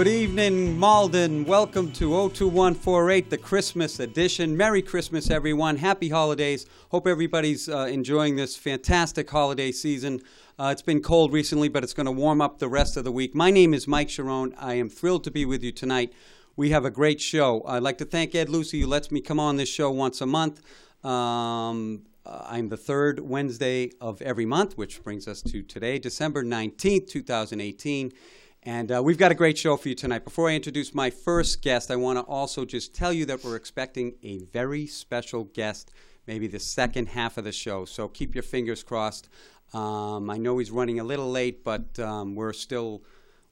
Good evening, Malden. Welcome to 02148, the Christmas edition. Merry Christmas, everyone. Happy holidays. Hope everybody's uh, enjoying this fantastic holiday season. Uh, it's been cold recently, but it's going to warm up the rest of the week. My name is Mike Sharon. I am thrilled to be with you tonight. We have a great show. I'd like to thank Ed Lucy, who lets me come on this show once a month. Um, uh, I'm the third Wednesday of every month, which brings us to today, December 19th, 2018. And uh, we've got a great show for you tonight. Before I introduce my first guest, I want to also just tell you that we're expecting a very special guest, maybe the second half of the show. So keep your fingers crossed. Um, I know he's running a little late, but um, we're still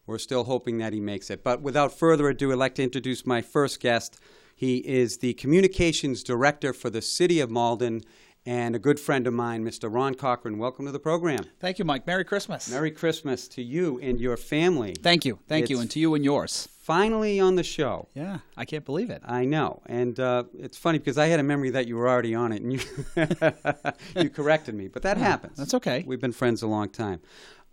we're still hoping that he makes it. But without further ado, I'd like to introduce my first guest. He is the communications director for the city of Malden and a good friend of mine, Mr. Ron Cochran. Welcome to the program. Thank you, Mike. Merry Christmas. Merry Christmas to you and your family. Thank you. Thank you. And to you and yours. Finally on the show. Yeah, I can't believe it. I know, and uh, it's funny because I had a memory that you were already on it, and you you corrected me. But that happens. that's okay. We've been friends a long time.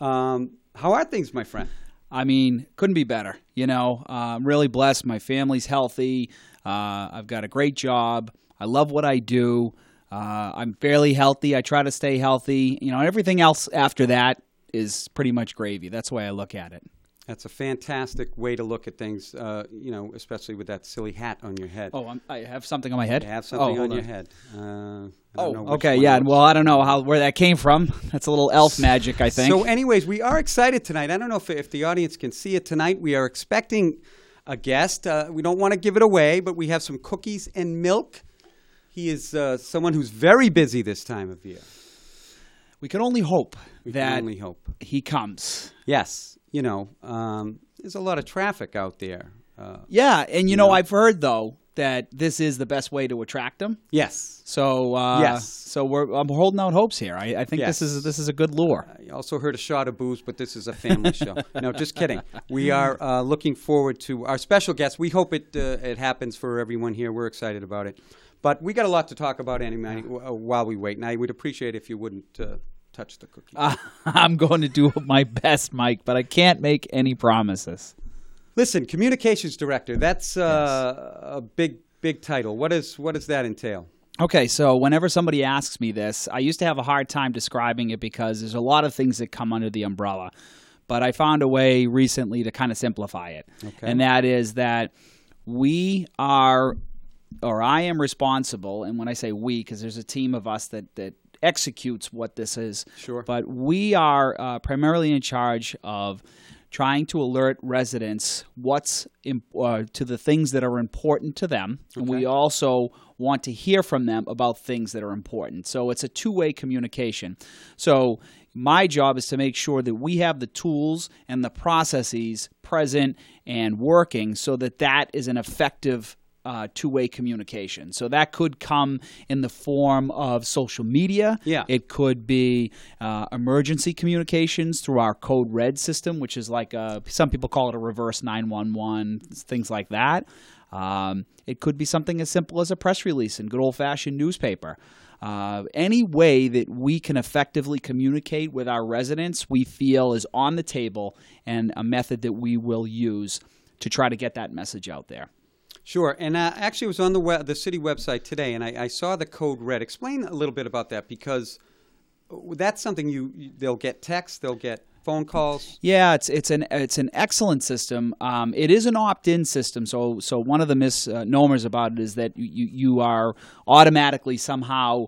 Um, how are things, my friend? I mean, couldn't be better. You know, uh, I'm really blessed. My family's healthy. Uh, I've got a great job. I love what I do. Uh, I'm fairly healthy. I try to stay healthy. You know, everything else after that is pretty much gravy. That's the way I look at it. That's a fantastic way to look at things. Uh, you know, especially with that silly hat on your head. Oh, I'm, I have something on my head. You have Oh, something hold on your head. Uh, Oh, okay, yeah. Well, I don't know how where that came from. That's a little elf magic, I think. So, anyways, we are excited tonight. I don't know if, if the audience can see it tonight. We are expecting a guest. Uh, we don't want to give it away, but we have some cookies and milk. He is uh, someone who's very busy this time of year. we can only hope We that can only hope. he comes. Yes, you know, um, there's a lot of traffic out there. Uh, Yeah, and you know, Yeah. I've heard though that this is the best way to attract them. yes. So uh, Yes. so we're I'm holding out hopes here. I, I think Yes. this is this is a good lure. I also heard a shot of booze, but this is a family show. No, just kidding. We are uh, looking forward to our special guest. We hope it uh, it happens for everyone here. We're excited about it. But we got a lot to talk about anyway uh, while we wait. And I would appreciate if you wouldn't uh, touch the cookie. Uh, I'm going to do my best, Mike, but I can't make any promises. Listen, communications director. That's uh, a big big title. What is what does that entail? Okay, so whenever somebody asks me this, I used to have a hard time describing it because there's a lot of things that come under the umbrella. But I found a way recently to kind of simplify it. Okay. And that is that we are, or I am responsible, and when I say we, because there's a team of us that, that executes what this is. Sure. But we are uh, primarily in charge of trying to alert residents what's im- uh, to the things that are important to them, and we also want to hear from them about things that are important. So it's a two-way communication. So my job is to make sure that we have the tools and the processes present and working so that that is an effective uh, two-way communication. So that could come in the form of social media. Yeah. It could be uh, emergency communications through our Code Red system, which is like a, some people call it a reverse 911, things like that. Um, it could be something as simple as a press release in good old-fashioned newspaper. Uh, any way that we can effectively communicate with our residents, we feel is on the table and a method that we will use to try to get that message out there. Sure. And uh, actually, it was on the we- the city website today, and I, I saw the code red. Explain a little bit about that because that's something you you- they'll get text, they'll get phone calls. Yeah, it's it's an it's an excellent system. Um, it is an opt-in system, so so one of the misnomers about it is that you you are automatically somehow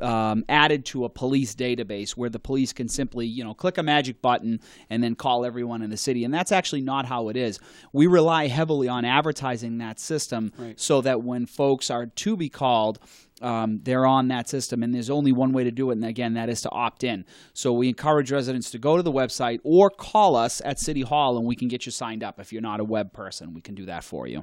um, added to a police database where the police can simply, you know, click a magic button and then call everyone in the city. And that's actually not how it is. We rely heavily on advertising that system Right. so that when folks are to be called, um, they're on that system, and there's only one way to do it, and again, that is to opt in. So we encourage residents to go to the website or call us at City Hall, and we can get you signed up. If you're not a web person, we can do that for you.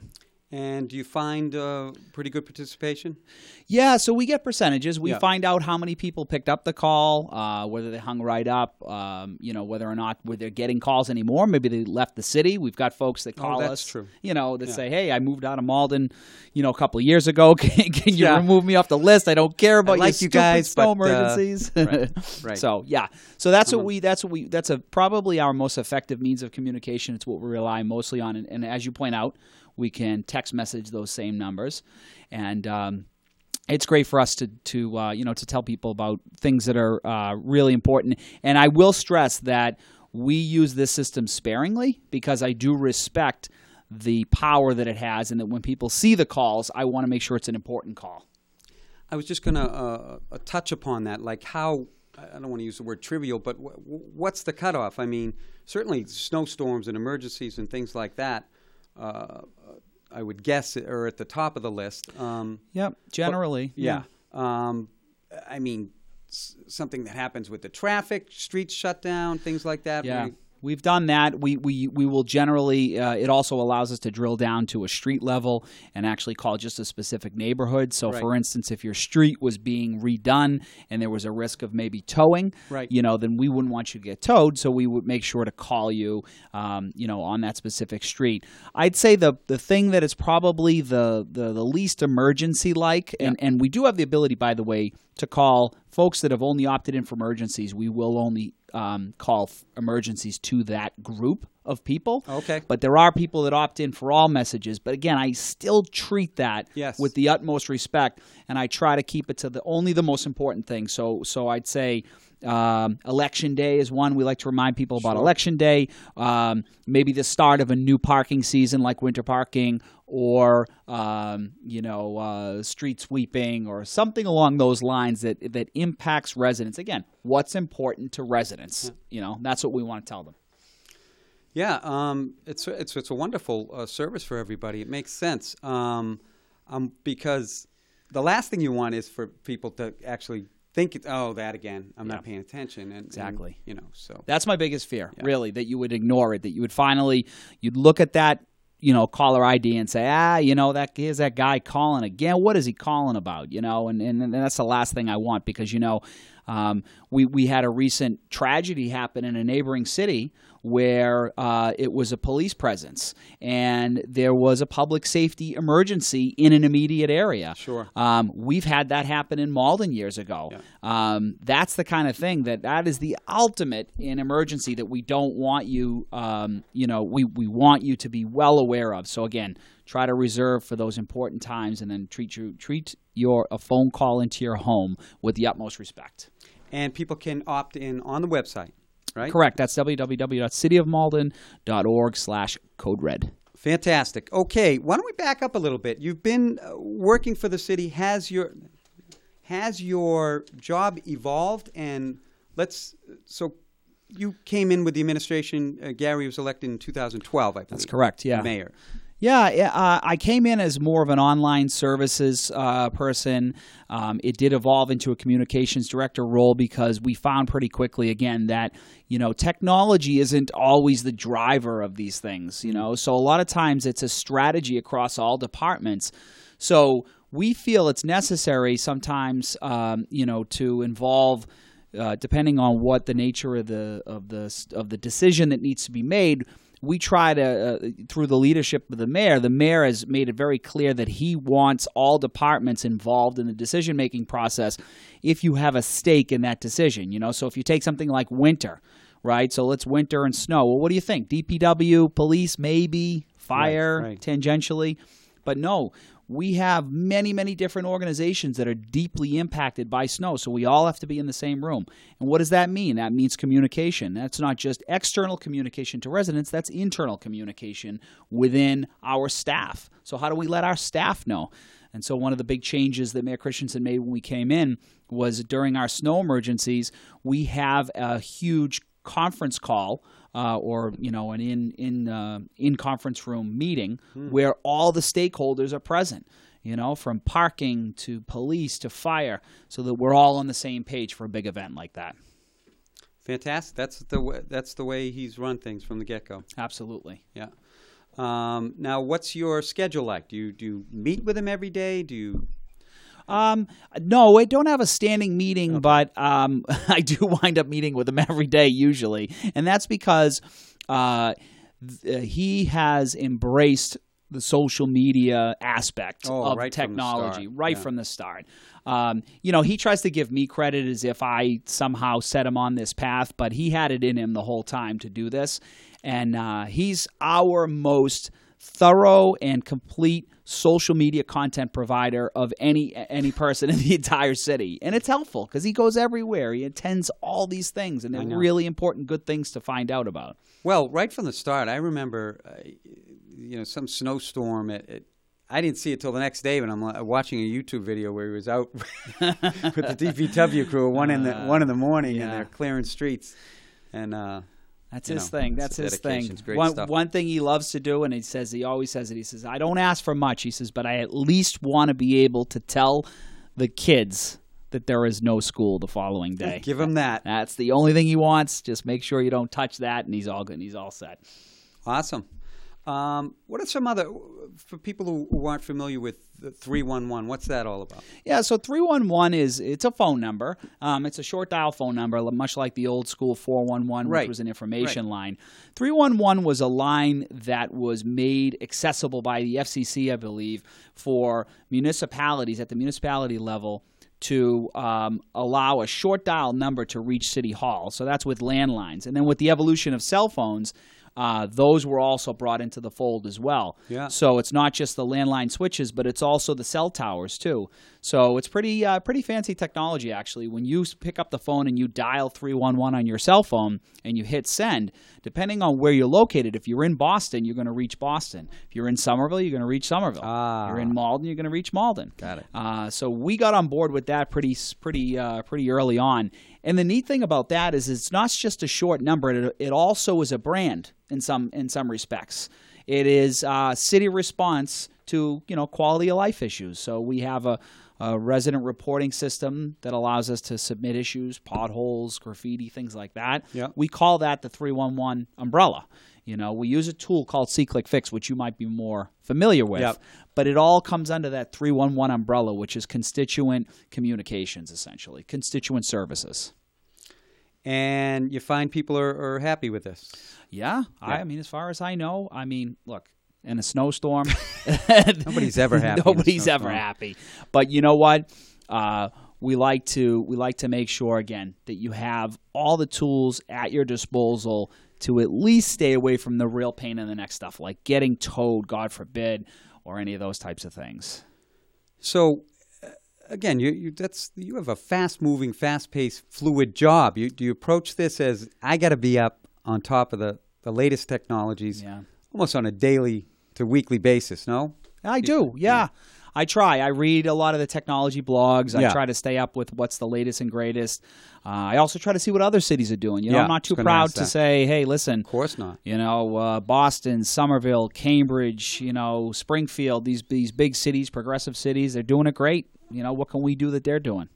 And do you find uh, pretty good participation? Yeah, so we get percentages. We Yeah. find out how many people picked up the call, uh, whether they hung right up, um, you know, whether or not whether they're getting calls anymore. Maybe they left the city. We've got folks that call Oh, that's us, true. you know, that Yeah. say, "Hey, I moved out of Malden, you know, a couple of years ago. Can, can you Yeah. remove me off the list? I don't care about like you guys, snow but, uh, emergencies." right, right. So yeah, so that's what we that's what we that's a probably our most effective means of communication. It's what we rely mostly on, and, and as you point out, we can text message those same numbers, and. Um, it's great for us to to uh, you know to tell people about things that are uh, really important. And I will stress that we use this system sparingly because I do respect the power that it has, and that when people see the calls, I want to make sure it's an important call. I was just going to uh, uh, touch upon that, like how I don't want to use the word trivial, but w- what's the cutoff? I mean, certainly snowstorms and emergencies and things like that. Uh, I would guess are at the top of the list. Um, Yep, generally, yeah. Um, I mean, s- something that happens with the traffic, streets shut down, things like that. Yeah. We- We've done that. We, we, we will generally, uh, it also allows us to drill down to a street level and actually call just a specific neighborhood. So, Right. for instance, if your street was being redone and there was a risk of maybe towing, Right. you know, then we wouldn't want you to get towed. So, we would make sure to call you, um, you know, on that specific street. I'd say the, the thing that is probably the, the, the least emergency like, and, and we do have the ability, by the way, to call folks that have only opted in for emergencies. We will only um, call f- emergencies to that group of people. Okay. But there are people that opt in for all messages. But again, I still treat that Yes. with the utmost respect, and I try to keep it to the only the most important thing. So, so I'd say. Um, election day is one we like to remind people about. Election day, um, maybe the start of a new parking season like winter parking, or um, you know, uh, street sweeping, or something along those lines that that impacts residents. Again, what's important to residents? You know, that's what we want to tell them. Yeah, um, it's it's it's a wonderful uh, service for everybody. It makes sense um, um, because the last thing you want is for people to actually think, "Oh, that again. I'm not paying attention." And, and, Exactly. you know, so That's my biggest fear, really, that you would ignore it, that you would finally you'd look at that, you know, caller ID and say, ah, you know, that here's that guy calling again. What is he calling about? You know, and and, and that's the last thing I want because you know, um, we we had a recent tragedy happen in a neighboring city where uh, it was a police presence and there was a public safety emergency in an immediate area. Sure. Um, we've had that happen in Malden years ago. Um, that's the kind of thing that that is the ultimate in emergency that we don't want you, um, you know, we, we want you to be well aware of. So again, try to reserve for those important times and then treat you treat your a phone call into your home with the utmost respect. and people can opt in on the website, right? Correct. That's www.cityofmalden.org slash code red. Fantastic. Okay, why don't we back up a little bit? You've been uh, working for the city. Has your has your job evolved? And let's so you came in with the administration. Uh, Gary was elected in 2012. I believe. That's correct, yeah. Mayor. Yeah, uh, I came in as more of an online services uh, person. Um, it did evolve into a communications director role because we found pretty quickly, again, that you know technology isn't always the driver of these things. You know, so a lot of times it's a strategy across all departments. So we feel it's necessary sometimes, um, you know, to involve uh, depending on what the nature of the of the of the decision that needs to be made. We try to, uh, through the leadership of the mayor, the mayor has made it very clear that he wants all departments involved in the decision making process if you have a stake in that decision. You know, so if you take something like winter, right? So let's winter and snow. Well, what do you think? DPW, police, maybe, fire, right. tangentially. But no, we have many, many different organizations that are deeply impacted by snow. So we all have to be in the same room. And what does that mean? That means communication. That's not just external communication to residents, that's internal communication within our staff. So, how do we let our staff know? And so, one of the big changes that Mayor Christenson made when we came in was during our snow emergencies, we have a huge conference call uh, or you know an in in uh, in conference room meeting hmm. where all the stakeholders are present you know from parking to police to fire so that we're all on the same page for a big event like that. Fantastic. That's the way, that's the way he's run things from the get-go. Absolutely. Yeah. Um, now what's your schedule like? Do you do you meet with him every day? Do you um, no, I don't have a standing meeting, okay. but um, I do wind up meeting with him every day usually, and that's because uh, th- uh, he has embraced the social media aspect oh, of right technology from right yeah. from the start. Um, you know, he tries to give me credit as if I somehow set him on this path, but he had it in him the whole time to do this. And uh, he's our most thorough and complete social media content provider of any any person in the entire city and it's helpful because he goes everywhere he attends all these things and they're really important good things to find out about well right from the start i remember uh, you know some snowstorm at, at I didn't see it till the next day, but I'm watching a YouTube video where he was out with the DPW crew one in the uh, one in the morning, yeah. and they're clearing streets. And uh, that's his know, thing. That's his thing. One, one thing he loves to do, and he says he always says it. He says, "I don't ask for much." He says, "But I at least want to be able to tell the kids that there is no school the following day." Give him that. That's the only thing he wants. Just make sure you don't touch that, and he's all good. And he's all set. Awesome. Um, what are some other for people who, who aren't familiar with three one one? What's that all about? Yeah, so three one one is it's a phone number. Um, it's a short dial phone number, much like the old school four one one, which was an information right. line. Three one one was a line that was made accessible by the FCC, I believe, for municipalities at the municipality level to um, allow a short dial number to reach City Hall. So that's with landlines. And then with the evolution of cell phones, uh, those were also brought into the fold as well. Yeah. So it's not just the landline switches, but it's also the cell towers too. So it's pretty uh, pretty fancy technology actually. When you pick up the phone and you dial 311 on your cell phone and you hit send, depending on where you're located, if you're in Boston, you're going to reach Boston. If you're in Somerville, you're going to reach Somerville. Ah. If you're in Malden, you're going to reach Malden. Got it. Uh, so we got on board with that pretty pretty uh, pretty early on. And the neat thing about that is it's not just a short number; it, it also is a brand in some in some respects. It is a city response to you know quality of life issues. So we have a a resident reporting system that allows us to submit issues, potholes, graffiti, things like that. Yep. We call that the 311 umbrella. You know, we use a tool called SeeClickFix, which you might be more familiar with. Yep. But it all comes under that 311 umbrella, which is constituent communications, essentially, constituent services. And you find people are, are happy with this. Yeah, yeah. I, I mean, as far as I know, I mean, look, in a snowstorm. Nobody's ever happy. Nobody's ever happy. But you know what? Uh, we like to we like to make sure again that you have all the tools at your disposal to at least stay away from the real pain in the neck stuff, like getting towed, God forbid, or any of those types of things. So, uh, again, you, you that's you have a fast moving, fast paced, fluid job. You do you approach this as I got to be up on top of the the latest technologies, yeah. almost on a daily to weekly basis. No, I do. Yeah. yeah. I try. I read a lot of the technology blogs. I yeah. try to stay up with what's the latest and greatest. Uh, I also try to see what other cities are doing. You know, yeah, I'm not too proud to say, "Hey, listen." Of course not. You know, uh, Boston, Somerville, Cambridge, you know, Springfield. These these big cities, progressive cities, they're doing it great. You know, what can we do that they're doing?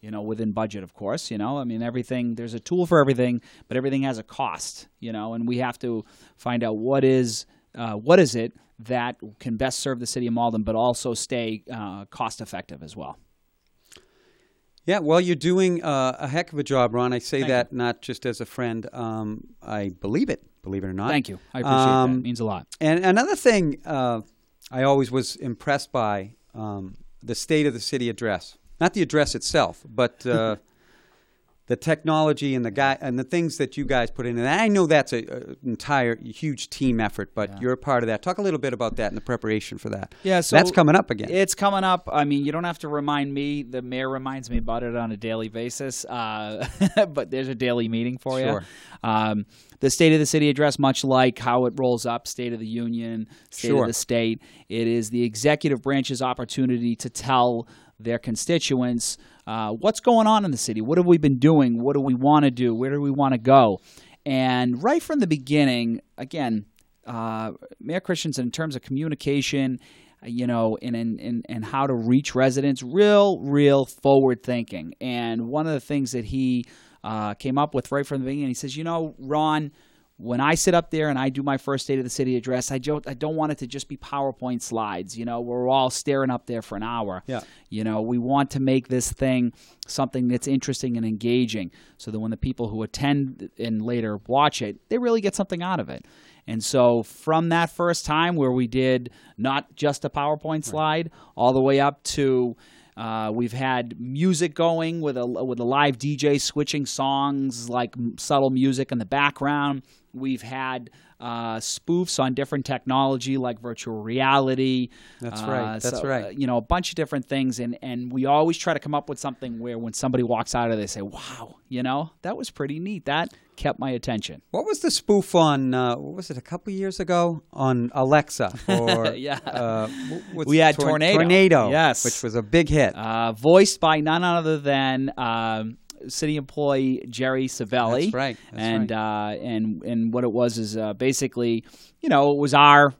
You know, within budget, of course. You know, I mean, everything. There's a tool for everything, but everything has a cost. You know, and we have to find out what is uh, what is it that can best serve the city of Malden, but also stay uh, cost effective as well. Yeah, well, you're doing uh, a heck of a job, Ron. I say Thank that you. not just as a friend. Um, I believe it. Believe it or not. Thank you. I appreciate Um, that. It means a lot. And another thing uh, I always was impressed by um, the state of the city address. Not the address itself, but uh, the technology and the guy and the things that you guys put in. And I know that's an entire huge team effort, but you're a part of that. Talk a little bit about that and the preparation for that. Yeah, so that's coming up again. It's coming up. I mean, you don't have to remind me. The mayor reminds me about it on a daily basis. Uh, but there's a daily meeting for Sure. you. Um, the State of the City address, much like how it rolls up, State of the Union, State Sure. of the State, it is the executive branch's opportunity to tell their constituents uh, what's going on in the city. What have we been doing? What do we want to do? Where do we want to go? And right from the beginning, again, uh, Mayor Christenson, in terms of communication, you know, and, and, and, and how to reach residents, real, real forward thinking. And one of the things that he uh, came up with right from the beginning, he says, you know, Ron, when I sit up there and I do my first State of the City address, I don't, I don't want it to just be PowerPoint slides. You know, we're all staring up there for an hour. Yeah. You know, we want to make this thing something that's interesting and engaging so that when the people who attend and later watch it, they really get something out of it. And so from that first time where we did not just a PowerPoint slide, all the way up to uh, we've had music going with a with a live DJ switching songs like subtle music in the background. We've had uh, spoofs on different technology like virtual reality. That's Uh, right, that's so, right. uh, you know, a bunch of different things, and and we always try to come up with something where when somebody walks out of, there, they say, "Wow, you know, that was pretty neat. That kept my attention." What was the spoof on? Uh, what was it? A couple years ago on Alexa or Yeah. uh, We had Tor- Tornado. Tornado, Yes. which was a big hit. uh, voiced by none other than um, city employee Jerry Savelli. That's right, that's and Uh, and and what it was is uh, basically, you know, it was our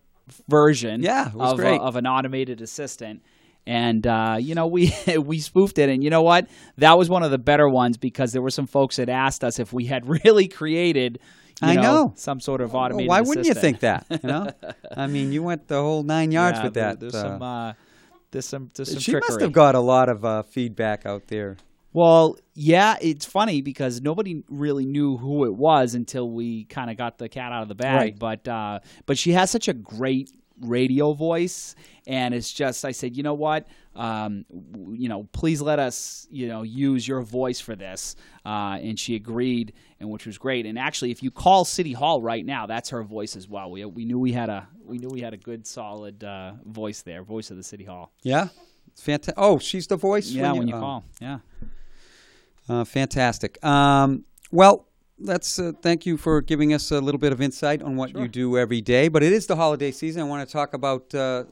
version Yeah, was of. A, of an automated assistant. And uh, you know we we spoofed it, and you know what? That was one of the better ones because there were some folks that asked us if we had really created, you I know. some sort of Well, automated. why wouldn't you think that? You know, I mean, you went the whole nine yards Yeah, with that. There's uh, some. Uh, there's some. There's some she must have got a lot of uh, feedback out there. Well, yeah, it's funny because nobody really knew who it was until we kind of got the cat out of the bag. Right. But uh, but she has such a great radio voice, and it's just I said, you know what, um, you know, please let us, you know, use your voice for this, uh, and she agreed, and which was great. And actually, if you call City Hall right now, that's her voice as well. We we knew we had a we knew we had a good solid uh, voice there, voice of the City Hall. Yeah, fantastic. Oh, she's the voice. Yeah, when you, oh. call, yeah. Uh, fantastic. Um, well, let's uh, thank you for giving us a little bit of insight on what you do every day. But it is the holiday season. I want to talk about uh,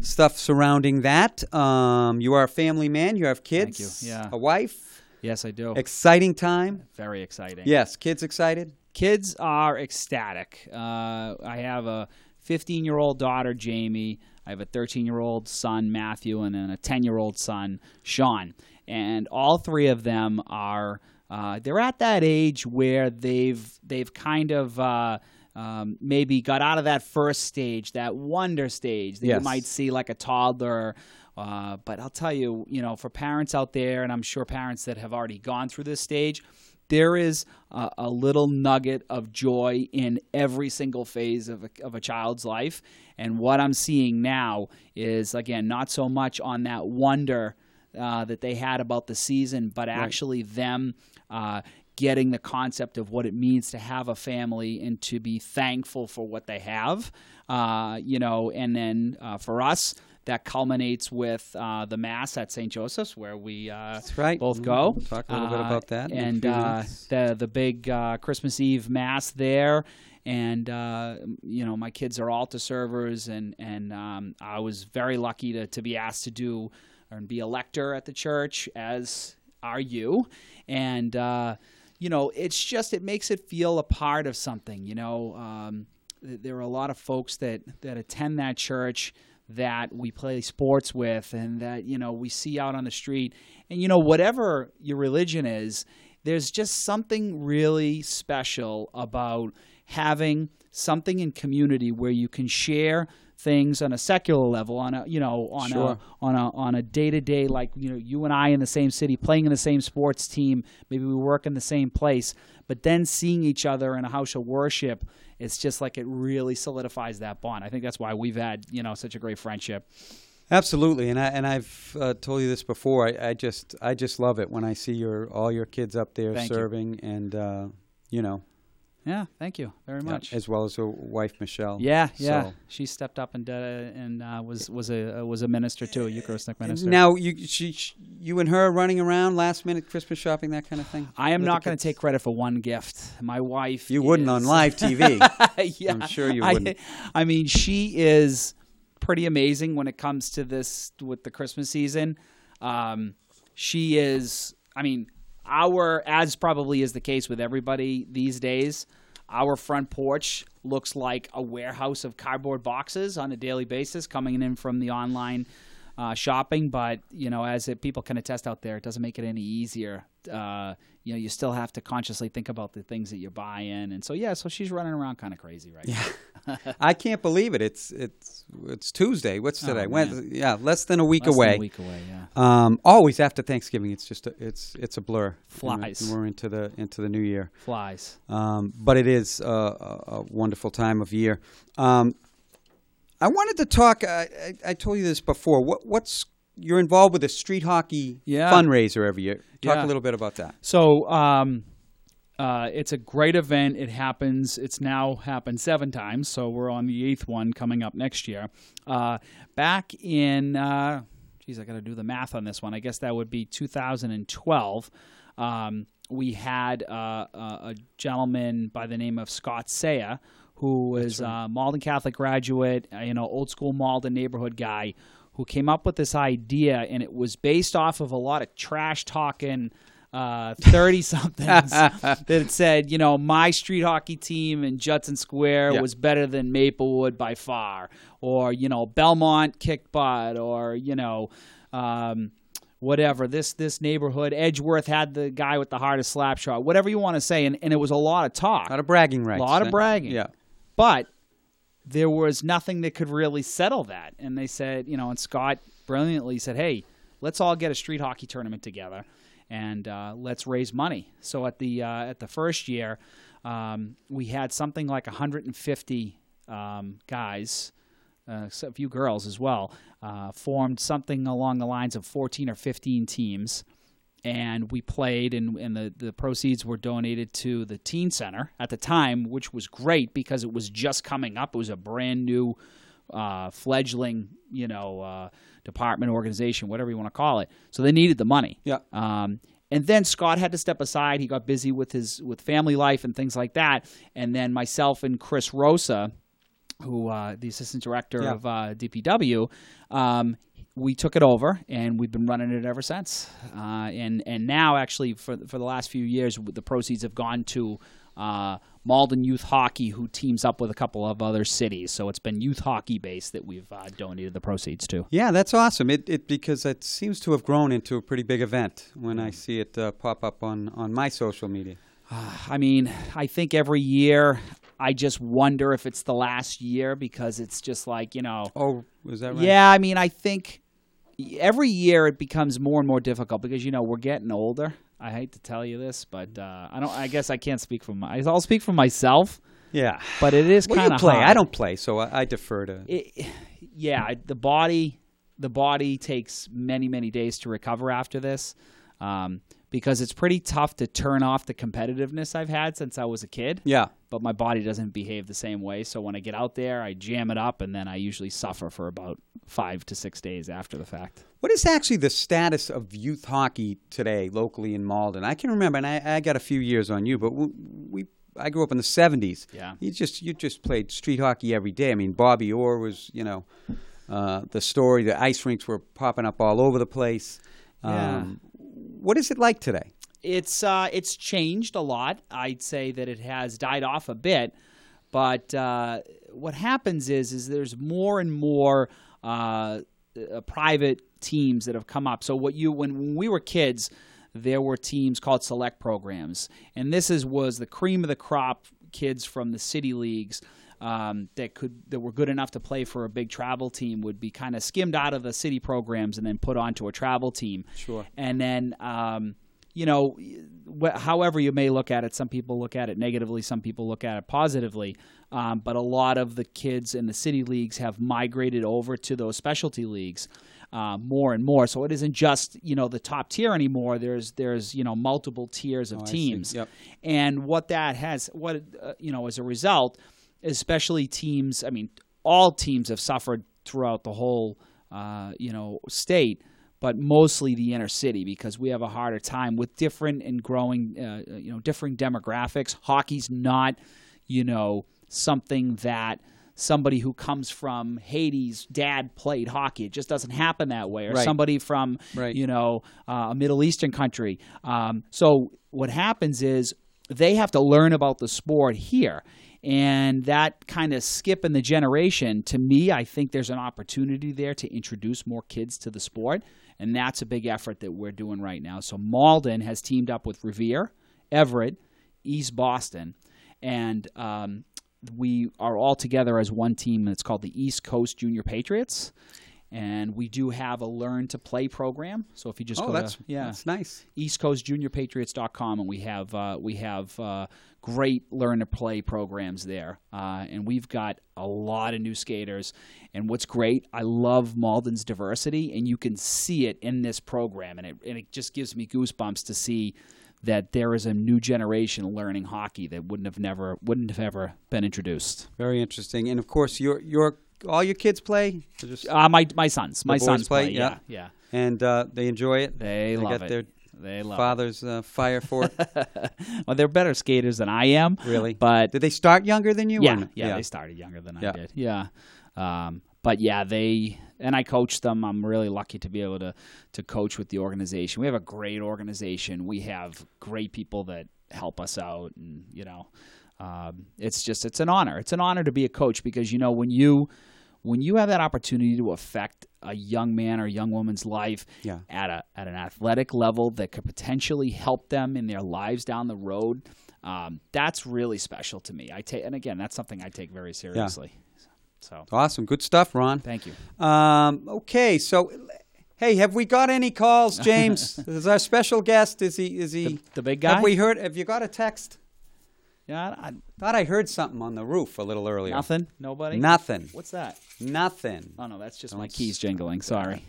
stuff surrounding that. Um, you are a family man. You have kids. you. Yeah. A wife. Yes, I do. Exciting time. Very exciting. Yes, kids excited. kids are ecstatic. Uh, I have a 15 year old daughter, Jamie. I have a 13 year old son, Matthew, and then a 10 year old son, Sean. And all three of them are uh, they're at that age where they've they've kind of uh, um, maybe got out of that first stage, that wonder stage that Yes. you might see like a toddler. Uh, but I'll tell you, you know, for parents out there, and I'm sure parents that have already gone through this stage, there is a, a little nugget of joy in every single phase of a, of a child's life. And what I'm seeing now is, again, not so much on that wonder uh, that they had about the season, but actually them uh, getting the concept of what it means to have a family and to be thankful for what they have. Uh, you know, and then uh, for us, that culminates with uh, the mass at St. Joseph's, where we uh, right. both Mm, go. we'll talk a little bit Uh, about that And uh, the the big uh, Christmas Eve mass there, and uh, you know my kids are altar servers, and and um, I was very lucky to to be asked to do and be a lector at the church, as are you, and. Uh, you know, it's just it makes it feel a part of something. You know, um, th- there are a lot of folks that that attend that church that we play sports with, and that you know we see out on the street. And you know, whatever your religion is, there's just something really special about having something in community where you can share things on a secular level on a you know on Sure. a on a on a day to day like you know you and I in the same city playing in the same sports team maybe we work in the same place but then seeing each other in a house of worship it's just like it really solidifies that bond I think that's why we've had you know such a great friendship Absolutely, and I and I've uh, told you this before. I, I just I just love it when I see your all your kids up there Thank you. serving, and uh, you know, Yeah, thank you very much. as well as your wife Michelle. Yeah, yeah. So- She stepped up and did it and uh, was was a uh, was a minister too, a Eucharistic minister. Now you she, she you and her running around last minute Christmas shopping that kind of thing. I am not going to take credit for one gift. My wife. You wouldn't on live TV. yeah, I'm sure you wouldn't. I, mean, she is pretty amazing when it comes to this with the Christmas season. Um, she is. I mean, our as probably is the case with everybody these days. Our front porch looks like a warehouse of cardboard boxes on a daily basis coming in from the online uh, shopping. But you know, as it, people can attest out there, it doesn't make it any easier. Uh, you know, you still have to consciously think about the things that you buy in. and so yeah, so she's running around kind of crazy right now. I can't believe it. It's it's it's Tuesday. What's today? Oh. Wednesday. Yeah, less than a week Less away. a week away, yeah. Um, always after Thanksgiving, it's just a, it's it's a blur. Flies. We're into the into the new year. Flies. Um, but it is a, a wonderful time of year. Um, I wanted to talk. I, I, I told you this before. What, what's you're involved with a street hockey Yeah. fundraiser every year. Talk Yeah. a little bit about that. So um, uh, it's a great event. It happens. It's now happened seven times. So we're on the eighth one coming up next year. Uh, back in, uh, geez, I got to do the math on this one. I guess that would be 2012. Um, we had uh, a, a gentleman by the name of Scott Saya, who was a Malden Catholic graduate, uh, you know, old school Malden neighborhood guy, who came up with this idea, and it was based off of a lot of trash talking thirty somethings that said, you know, my street hockey team in Judson Square Yeah. was better than Maplewood by far, or you know, Belmont kicked butt, or you know. Um, Whatever this this neighborhood, Edgeworth had the guy with the hardest slap shot. Whatever you want to say, and, and it was a lot of talk, A lot of bragging rights. a lot of eh? bragging. Yeah. But there was nothing that could really settle that. And they said, you know, and Scott brilliantly said, hey, let's all get a street hockey tournament together and uh, let's raise money. So at the uh, at the first year, um, we had something like 150 um, guys. Uh, a few girls as well uh, formed something along the lines of 14 or 15 teams and we played and, and the, the proceeds were donated to the teen center at the time which was great because it was just coming up it was a brand new uh, fledgling you know uh, department organization whatever you want to call it so they needed the money Yeah. um, and then Scott had to step aside. He got busy with his with family life and things like that. And then myself and Chris Rosa, who uh, the assistant director Yeah. of uh, DPW, um, we took it over and we've been running it ever since. Uh, and and now actually for for the last few years, the proceeds have gone to. Uh, Malden Youth Hockey, who teams up with a couple of other cities, so it's been youth hockey based that we've uh, donated the proceeds to. Yeah, that's awesome. It, it because it seems to have grown into a pretty big event when. I see it uh, pop up on, on my social media. I mean, I think every year I just wonder if it's the last year because it's just like, you know, Oh, was that right? yeah, I mean, I think every year it becomes more and more difficult because you know, we're getting older. I hate to tell you this, but uh, I don't I guess I can't speak for my I'll speak for myself, Yeah. but it is Well, kind of play. I don't play, so I, I defer to. it, yeah, the body the body takes many many days to recover after this um, because it's pretty tough to turn off the competitiveness I've had since I was a kid. yeah. But my body doesn't behave the same way, so when I get out there, I jam it up, and then I usually suffer for about five to six days after the fact. What is actually the status of youth hockey today locally in Malden? I can remember, and I, I got a few years on you, but we, we I grew up in the '70s. Yeah. you just you just played street hockey every day. I mean, Bobby Orr was you know uh, the story. The ice rinks were popping up all over the place. Yeah. Um, what is it like today? It's uh, it's changed a lot. I'd say that it has died off a bit, but uh, what happens is is there's more and more uh, uh, private teams that have come up. So what you when, when we were kids, there were teams called select programs, and this is was the cream of the crop kids from the city leagues. Um, that could that were good enough to play for a big travel team would be kind of skimmed out of the city programs and then put onto a travel team. Sure. And then um, you know, wh- however you may look at it, some people look at it negatively, some people look at it positively. Um, but a lot of the kids in the city leagues have migrated over to those specialty leagues. Uh, more and more, so it isn't just you know the top tier anymore. There's there's you know multiple tiers of Oh, teams, Yep. and what that has, what uh, you know, as a result, especially teams. I mean, all teams have suffered throughout the whole, uh, you know, state, but mostly the inner city because we have a harder time with different and growing, uh, you know, differing demographics. Hockey's not, you know, something that somebody who comes from Hades' dad played hockey. It just doesn't happen that way. Or Right. somebody from, Right. you know, uh, a Middle Eastern country. Um, so what happens is they have to learn about the sport here. And that kind of skip in the generation, to me, I think there's an opportunity there to introduce more kids to the sport. And that's a big effort that we're doing right now. So Malden has teamed up with Revere, Everett, East Boston, and um, we are all together as one team. And it's called the East Coast Junior Patriots. And we do have a learn to play program. So if you just Oh, go that's to yeah, that's nice. eastcoastjuniorpatriots.com and we have uh, we have uh, great learn to play programs there uh, and we've got a lot of new skaters and what's great i love malden's diversity and you can see it in this program and it, and it just gives me goosebumps to see that there is a new generation learning hockey that wouldn't have never wouldn't have ever been introduced Very interesting. And of course, your your all your kids play, Or just, uh, my my sons my boys sons play? play, Yeah. yeah and uh, they enjoy it. they, love got it their they love father's uh, fire for it. it well they're better skaters than i am Really? but Did they start younger than you? or Yeah, no? yeah, they started younger than Yeah. I did. Yeah, um, but yeah, they and I coached them. I'm really lucky to be able to to coach with the organization. We have a great organization. We have great people that help us out, and you know, um, it's just it's an honor. It's an honor to be a coach because you know when you when you have that opportunity to affect a young man or young woman's life Yeah. at a at an athletic level that could potentially help them in their lives down the road. Um, that's really special to me. I take, and again, that's something I take very seriously. Yeah. So, Awesome, good stuff, Ron. thank you. Um, okay, so hey, have we got any calls, James? is our special guest? Is he? Is he? The big guy. Have we heard? Have you got a text? Yeah, I, Thought I heard something on the roof a little earlier. nothing. Nobody. Nothing. What's that? Nothing. Oh no, that's just my keys jingling. Sorry.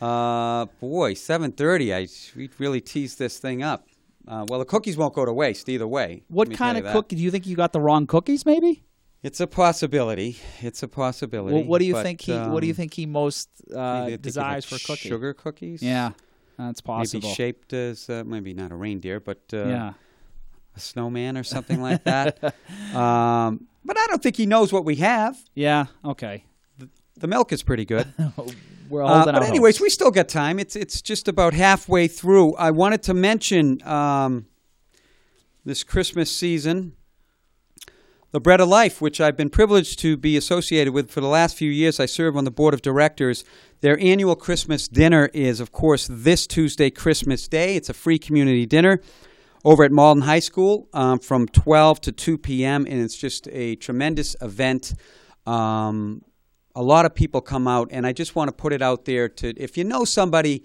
Uh, boy, seven thirty. I we really teased this thing up. Uh, well, the cookies won't go to waste either way. What kind of cookie? Do you think you got the wrong cookies? Maybe. It's a possibility. It's a possibility. Well, what do you but, think he? what do you um, think he most uh, desires for cookies? Sugar cookies. Yeah, that's possible. Maybe shaped as uh, maybe not a reindeer, but uh, yeah. A snowman or something like that. um, but I don't think he knows what we have. Yeah. Okay. The milk is pretty good. We're Uh, but anyways, hopes. we still got time. It's it's just about halfway through. I wanted to mention um, this Christmas season, the Bread of Life, which I've been privileged to be associated with for the last few years. I serve on the board of directors. Their annual Christmas dinner is, of course, this Tuesday, Christmas Day. It's a free community dinner over at Malden High School um, from 12 to 2 p.m., and it's just a tremendous event. Um, a lot of people come out, and I just want to put it out there to if you know somebody,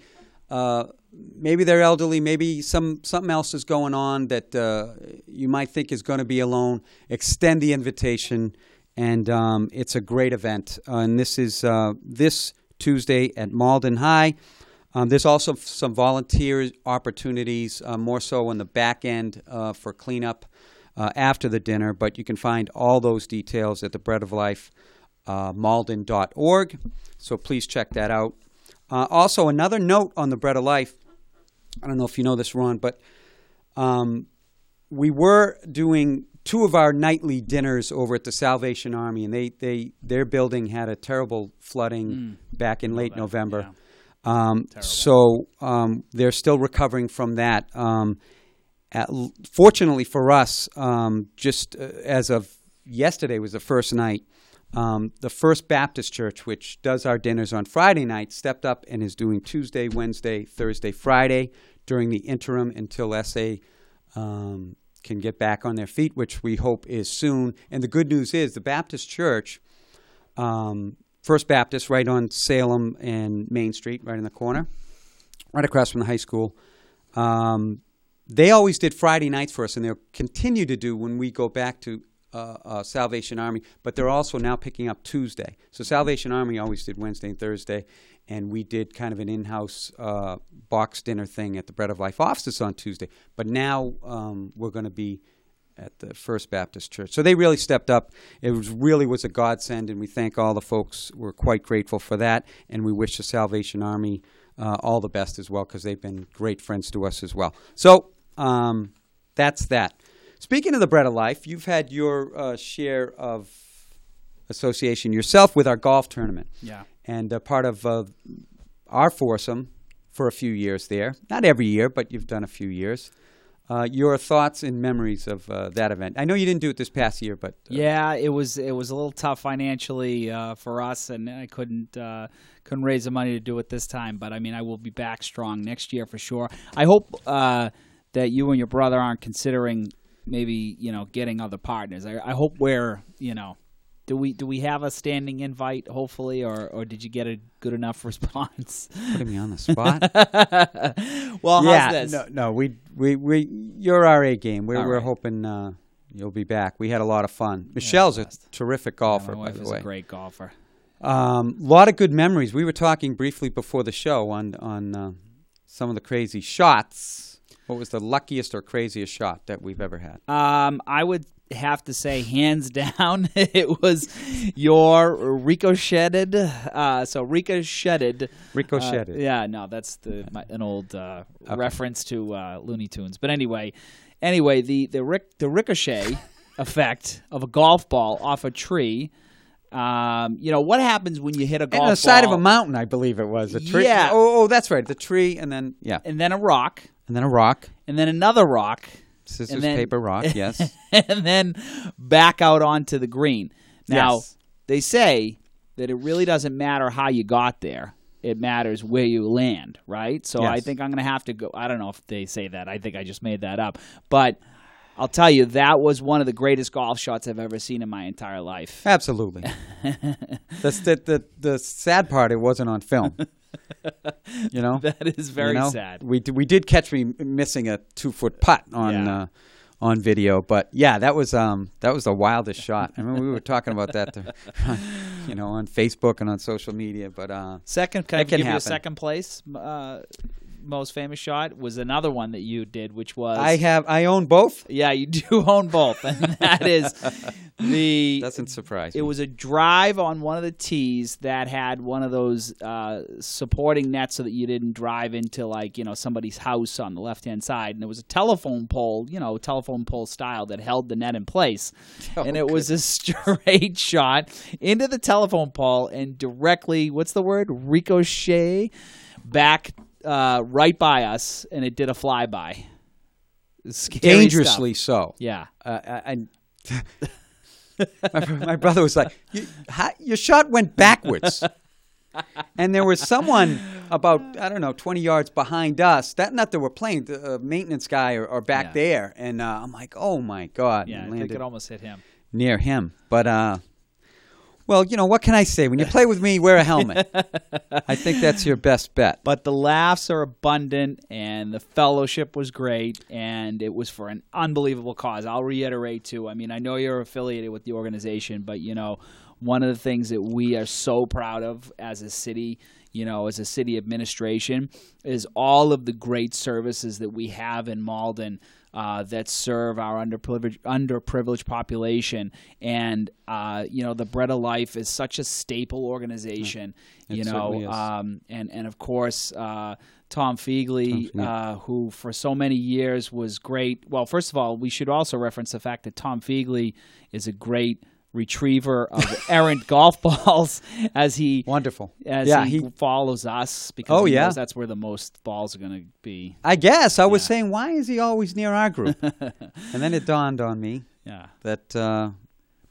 uh, maybe they're elderly, maybe some something else is going on that uh, you might think is going to be alone, extend the invitation, and um, it's a great event. Uh, and this is uh, this Tuesday at Malden High. Um, there's also some volunteer opportunities, uh, more so on the back end uh, for cleanup uh, after the dinner, but you can find all those details at the Bread of Life uh, malden.org. So please check that out. Uh, also, another note on the Bread of Life. I don't know if you know this, Ron, but um, we were doing two of our nightly dinners over at the Salvation Army, and they, they their building had a terrible flooding back in late November. yeah. Um, so um, they're still recovering from that. Um, at, fortunately for us, um, just uh, as of yesterday was the first night. Um, the First Baptist Church, which does our dinners on Friday night, stepped up and is doing Tuesday, Wednesday, Thursday, Friday during the interim until SA um, can get back on their feet, which we hope is soon. And the good news is the Baptist Church, um, First Baptist, right on Salem and Main Street, right in the corner, right across from the high school. Um, they always did Friday nights for us, and they'll continue to do when we go back to uh, uh, Salvation Army. But they're also now picking up Tuesday. So Salvation Army always did Wednesday and Thursday, and we did kind of an in-house uh, box dinner thing at the Bread of Life offices on Tuesday. But now um, we're going to be at the First Baptist Church. So they really stepped up. It was really was a godsend, and we thank all the folks. We're quite grateful for that, and we wish the Salvation Army uh, all the best as well because they've been great friends to us as well. So um, that's that. Speaking of the Bread of Life, you've had your uh, share of association yourself with our golf tournament. Yeah. And uh, part of uh, our foursome for a few years there. Not every year, but you've done a few years. Uh, your thoughts and memories of uh, that event. I know you didn't do it this past year, but uh, Yeah, it was it was a little tough financially uh, for us, and I couldn't uh, couldn't raise the money to do it this time. But I mean, I will be back strong next year for sure. I hope uh, that you and your brother aren't considering maybe you know getting other partners. I, I hope we're you know. Do we do we have a standing invite? Hopefully, or or did you get a good enough response? putting me on the spot. well, yeah, how's this? no, no, we, we, we, you're our A game. We're, All we're right. hoping uh, you'll be back. We had a lot of fun. Michelle's a best. terrific Yeah, golfer, my by the is way. a great golfer. A um, lot of good memories. We were talking briefly before the show on on uh, some of the crazy shots. What was the luckiest or craziest shot that we've ever had? Um, I would have to say, hands down, it was your ricocheted. Uh, so ricocheted. Ricocheted. Uh, yeah, no, that's the my, an old uh, reference to uh, Looney Tunes. But anyway, anyway, the the ric- the ricochet effect of a golf ball off a tree. Um, you know what happens when you hit a golf ball On the side of a mountain, I believe it was. A tree. Yeah. Oh, oh, that's right. The tree, and then yeah, and then a rock, and then a rock. and then another rock, Scissors, then- paper, rock. Yes. and then back out onto the green. Now, Yes. they say that it really doesn't matter how you got there. It matters where you land, right? So I think I'm going to have to go. I don't know if they say that. I think I just made that up. But I'll tell you, that was one of the greatest golf shots I've ever seen in my entire life. Absolutely. the, the, the sad part, it wasn't on film. You know? That is very You know? sad. We, d- we did catch me missing a two foot putt on Yeah. uh, on video, but yeah, that was um that was the wildest shot. I mean, we were talking about that, to, you know, on Facebook and on social media. But uh, Second, can I can give you a second place? Uh, most famous shot was another one that you did, which was I have I own both. Yeah, you do own both, and that is the. Doesn't surprise It me. was a drive on one of the tees that had one of those uh, supporting nets so that you didn't drive into like you know somebody's house on the left hand side, and there was a telephone pole, you know, telephone pole style that held the net in place, and it was a straight shot into the telephone pole and directly, what's the word, ricochet back uh, right by us, and it did a flyby. Dangerously stuff. so. Yeah. Uh, and my, my brother was like, you, how, "Your shot went backwards." and there was someone about I don't know twenty yards behind us. That not that we're playing the uh, maintenance guy or, or back Yeah. there, and uh, I'm like, "Oh my god!" Yeah, I think it almost hit him. near him. But uh, well, you know what can I say? When you play with me, wear a helmet. I think that's your best bet. But the laughs are abundant, and the fellowship was great, and it was for an unbelievable cause. I'll reiterate too. I mean, I know you're affiliated with the organization, but you know, one of the things that we are so proud of as a city, you know, as a city administration, is all of the great services that we have in Malden. Uh, that serve our underprivileged, underprivileged population, and uh, you know the Bread of Life is such a staple organization. you It know, um, and and of course uh, Tom Fegley, yeah. uh, who for so many years was great. Well, first of all, we should also reference the fact that Tom Fegley is a great retriever of errant golf balls as he Wonderful. as yeah, he, he. follows us because Oh, he yeah. knows that's where the most balls are going to be. I guess I was saying, why is he always near our group? and then it dawned on me Yeah. that uh,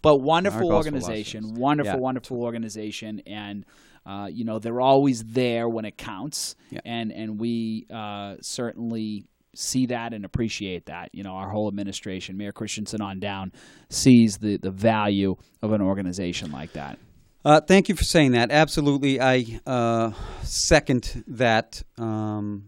but wonderful organization, wonderful, Yeah. wonderful organization, and uh, you know they're always there when it counts, Yeah. and and we uh, certainly see that and appreciate that. You know, our whole administration, Mayor Christenson on down, sees the the value of an organization like that. Uh, thank you for saying that. Absolutely, I uh, second that. Um,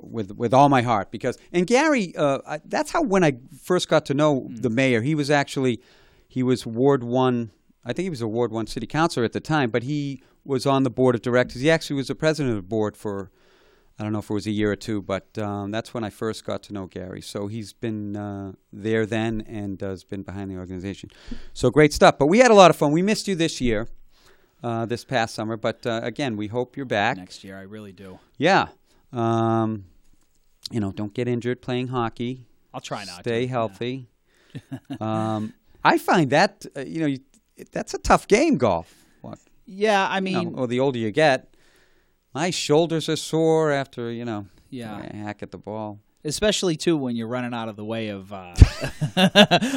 with with all my heart because and Gary, uh, I, that's how when I first got to know the mayor, he was actually he was Ward One. I think he was a Ward One city councilor at the time, but he was on the board of directors. He actually was the president of the board for I don't know if it was a year or two, but um, that's when I first got to know Gary. So he's been uh, there then and has been behind the organization. So great stuff. But we had a lot of fun. We missed you this year, uh, this past summer. But uh, again, we hope you're back. Next year, I really do. Yeah. Um, you know, don't get injured playing hockey. I'll try not Stay to. healthy. um, I find that, uh, you know, you, that's a tough game, golf. What? Yeah, I mean, well, the older you get, my shoulders are sore after, you know, yeah. I hack at the ball. especially too when you're running out of the way of uh,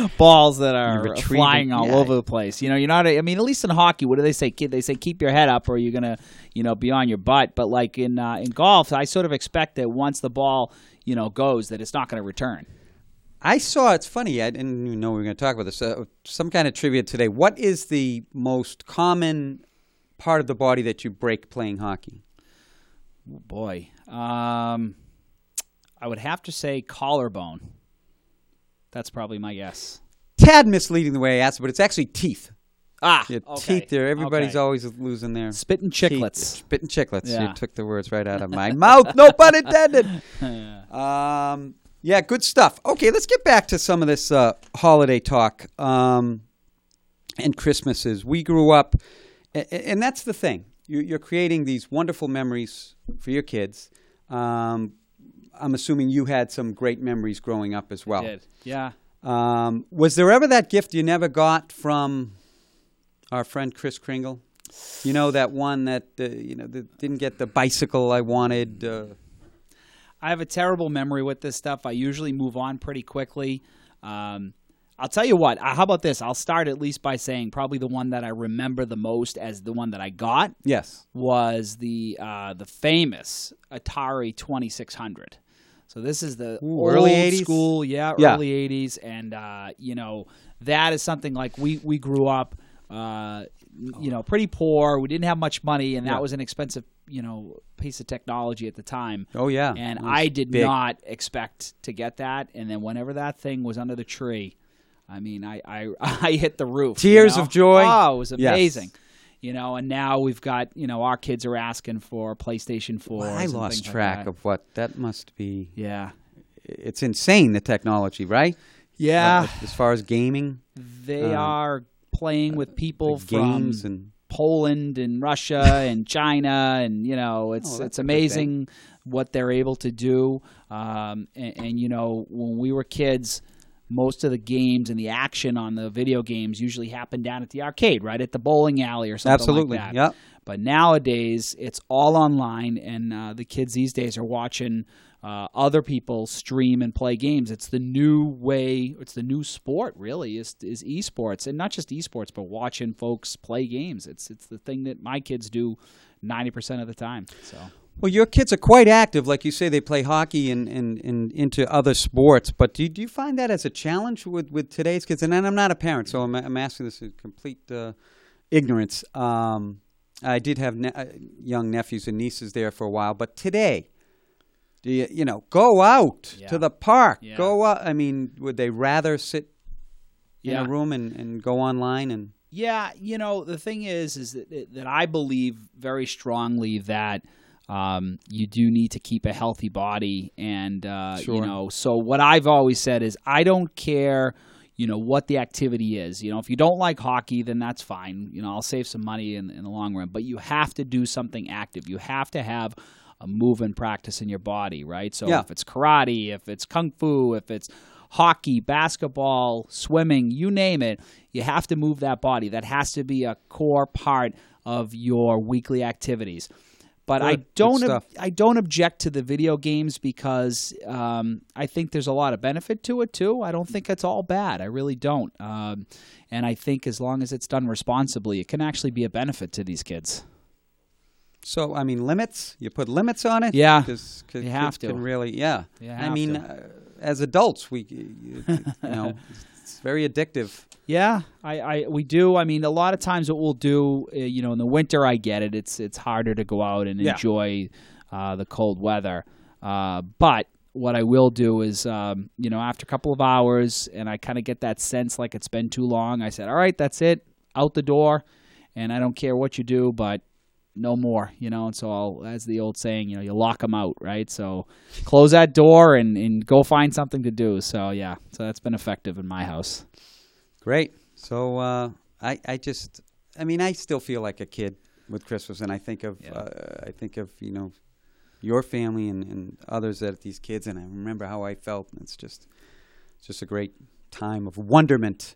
balls that are flying all yeah. over the place. You know, you're not. I mean, at least in hockey, what do they say? Kid, they say keep your head up, or you're gonna, you know, be on your butt. But like in uh, in golf, I sort of expect that once the ball, you know, goes, that it's not going to return. I saw, it's funny, I didn't even know we were going to talk about this. Uh, some kind of trivia today. What is the most common part of the body that you break playing hockey? Oh, boy, um, I would have to say collarbone. That's probably my guess. Tad misleading the way I asked but it's actually teeth. Ah, Your okay. teeth there. Everybody's Okay. always losing their spitting chiclets. Spitting chiclets. Yeah. You took the words right out of my mouth. No pun intended. Um, yeah, good stuff. Okay, let's get back to some of this uh, holiday talk um, and Christmases. We grew up, and that's the thing. You- You're creating these wonderful memories for your kids. Um, I'm assuming you had some great memories growing up as well. Did. Yeah. Um, was there ever that gift you never got from our friend Chris Kringle? You know that one that uh, you know that didn't get the bicycle I wanted. Uh, I have a terrible memory with this stuff. I usually move on pretty quickly. Um, I'll tell you what. uh, How about this? I'll start at least by saying probably the one that I remember the most as the one that I got yes. was the uh, the famous Atari Twenty Six Hundred. So this is the Ooh, old early 80s? school, yeah, Yeah. early '80s, and uh, you know that is something like we we grew up, uh, you know, pretty poor. We didn't have much money, and that Yeah. was an expensive, you know, piece of technology at the time. Oh yeah. And I did big. not expect to get that. And then whenever that thing was under the tree, I mean, I I, I hit the roof. you Tears know? of joy? Oh, it was Yes. amazing. You know, and now we've got you know our kids are asking for PlayStation Four. Well, I lost track of what that must be. Yeah, It's insane the technology, right? yeah. Uh, as far as gaming, they um, are playing with people the from and Poland and Russia and China, and you know, it's Oh, it's a good thing. amazing what they're able to do. Um, and, and you know, when we were kids, most of the games and the action on the video games usually happen down at the arcade, right at the bowling alley or something absolutely. like that. Yep. But nowadays, it's all online, and uh, the kids these days are watching uh, other people stream and play games. It's the new way. It's the new sport, really, is is esports, and not just esports, but watching folks play games. It's it's the thing that my kids do ninety percent of the time. So Well, your kids are quite active. Like you say, they play hockey and, and, and into other sports. But do you, do you find that as a challenge with, with today's kids? And I'm not a parent, so I'm, I'm asking this in complete uh, ignorance. Um, I did have ne- uh, young nephews and nieces there for a while. But today, do you, you know, go out Yeah. to the park. Yeah. Go out. I mean, would they rather sit in Yeah. a room and, and go online? and Yeah, you know the thing is, is that that I believe very strongly that um, you do need to keep a healthy body, and uh, you know. So what I've always said is, I don't care, you know, what the activity is. You know, if you don't like hockey, then that's fine. You know, I'll save some money in, in the long run, but you have to do something active. You have to have a move and practice in your body, right? So Yeah. if it's karate, if it's kung fu, if it's hockey, basketball, swimming, you name it, you have to move that body. That has to be a core part of your weekly activities. But I Good, good don't ob- I don't object to the video games because um, I think there's a lot of benefit to it too. I don't think it's all bad. I really don't. Um, and I think as long as it's done responsibly, it can actually be a benefit to these kids. So I mean, limits. You put limits on it. Yeah, because you have kids to. Can really, yeah. I mean, uh, as adults, we, you, you know, it's very addictive. Yeah, I, I we do. I mean, a lot of times what we'll do, uh, you know, in the winter, I get it. It's it's harder to go out and Yeah. enjoy uh, the cold weather. Uh, but what I will do is, um, you know, after a couple of hours, and I kind of get that sense like it's been too long. I said, "All right, that's it, out the door," and I don't care what you do, but no more, you know. And so, I'll, as the old saying, you know, you lock them out, right? So, close that door and and go find something to do. So, yeah, so that's been effective in my house. Great. So uh, I, I just, I mean, I still feel like a kid with Christmas, and I think of, Yeah. uh, I think of, you know, your family and, and others that these kids, and I remember how I felt. And it's just, it's just a great time of wonderment.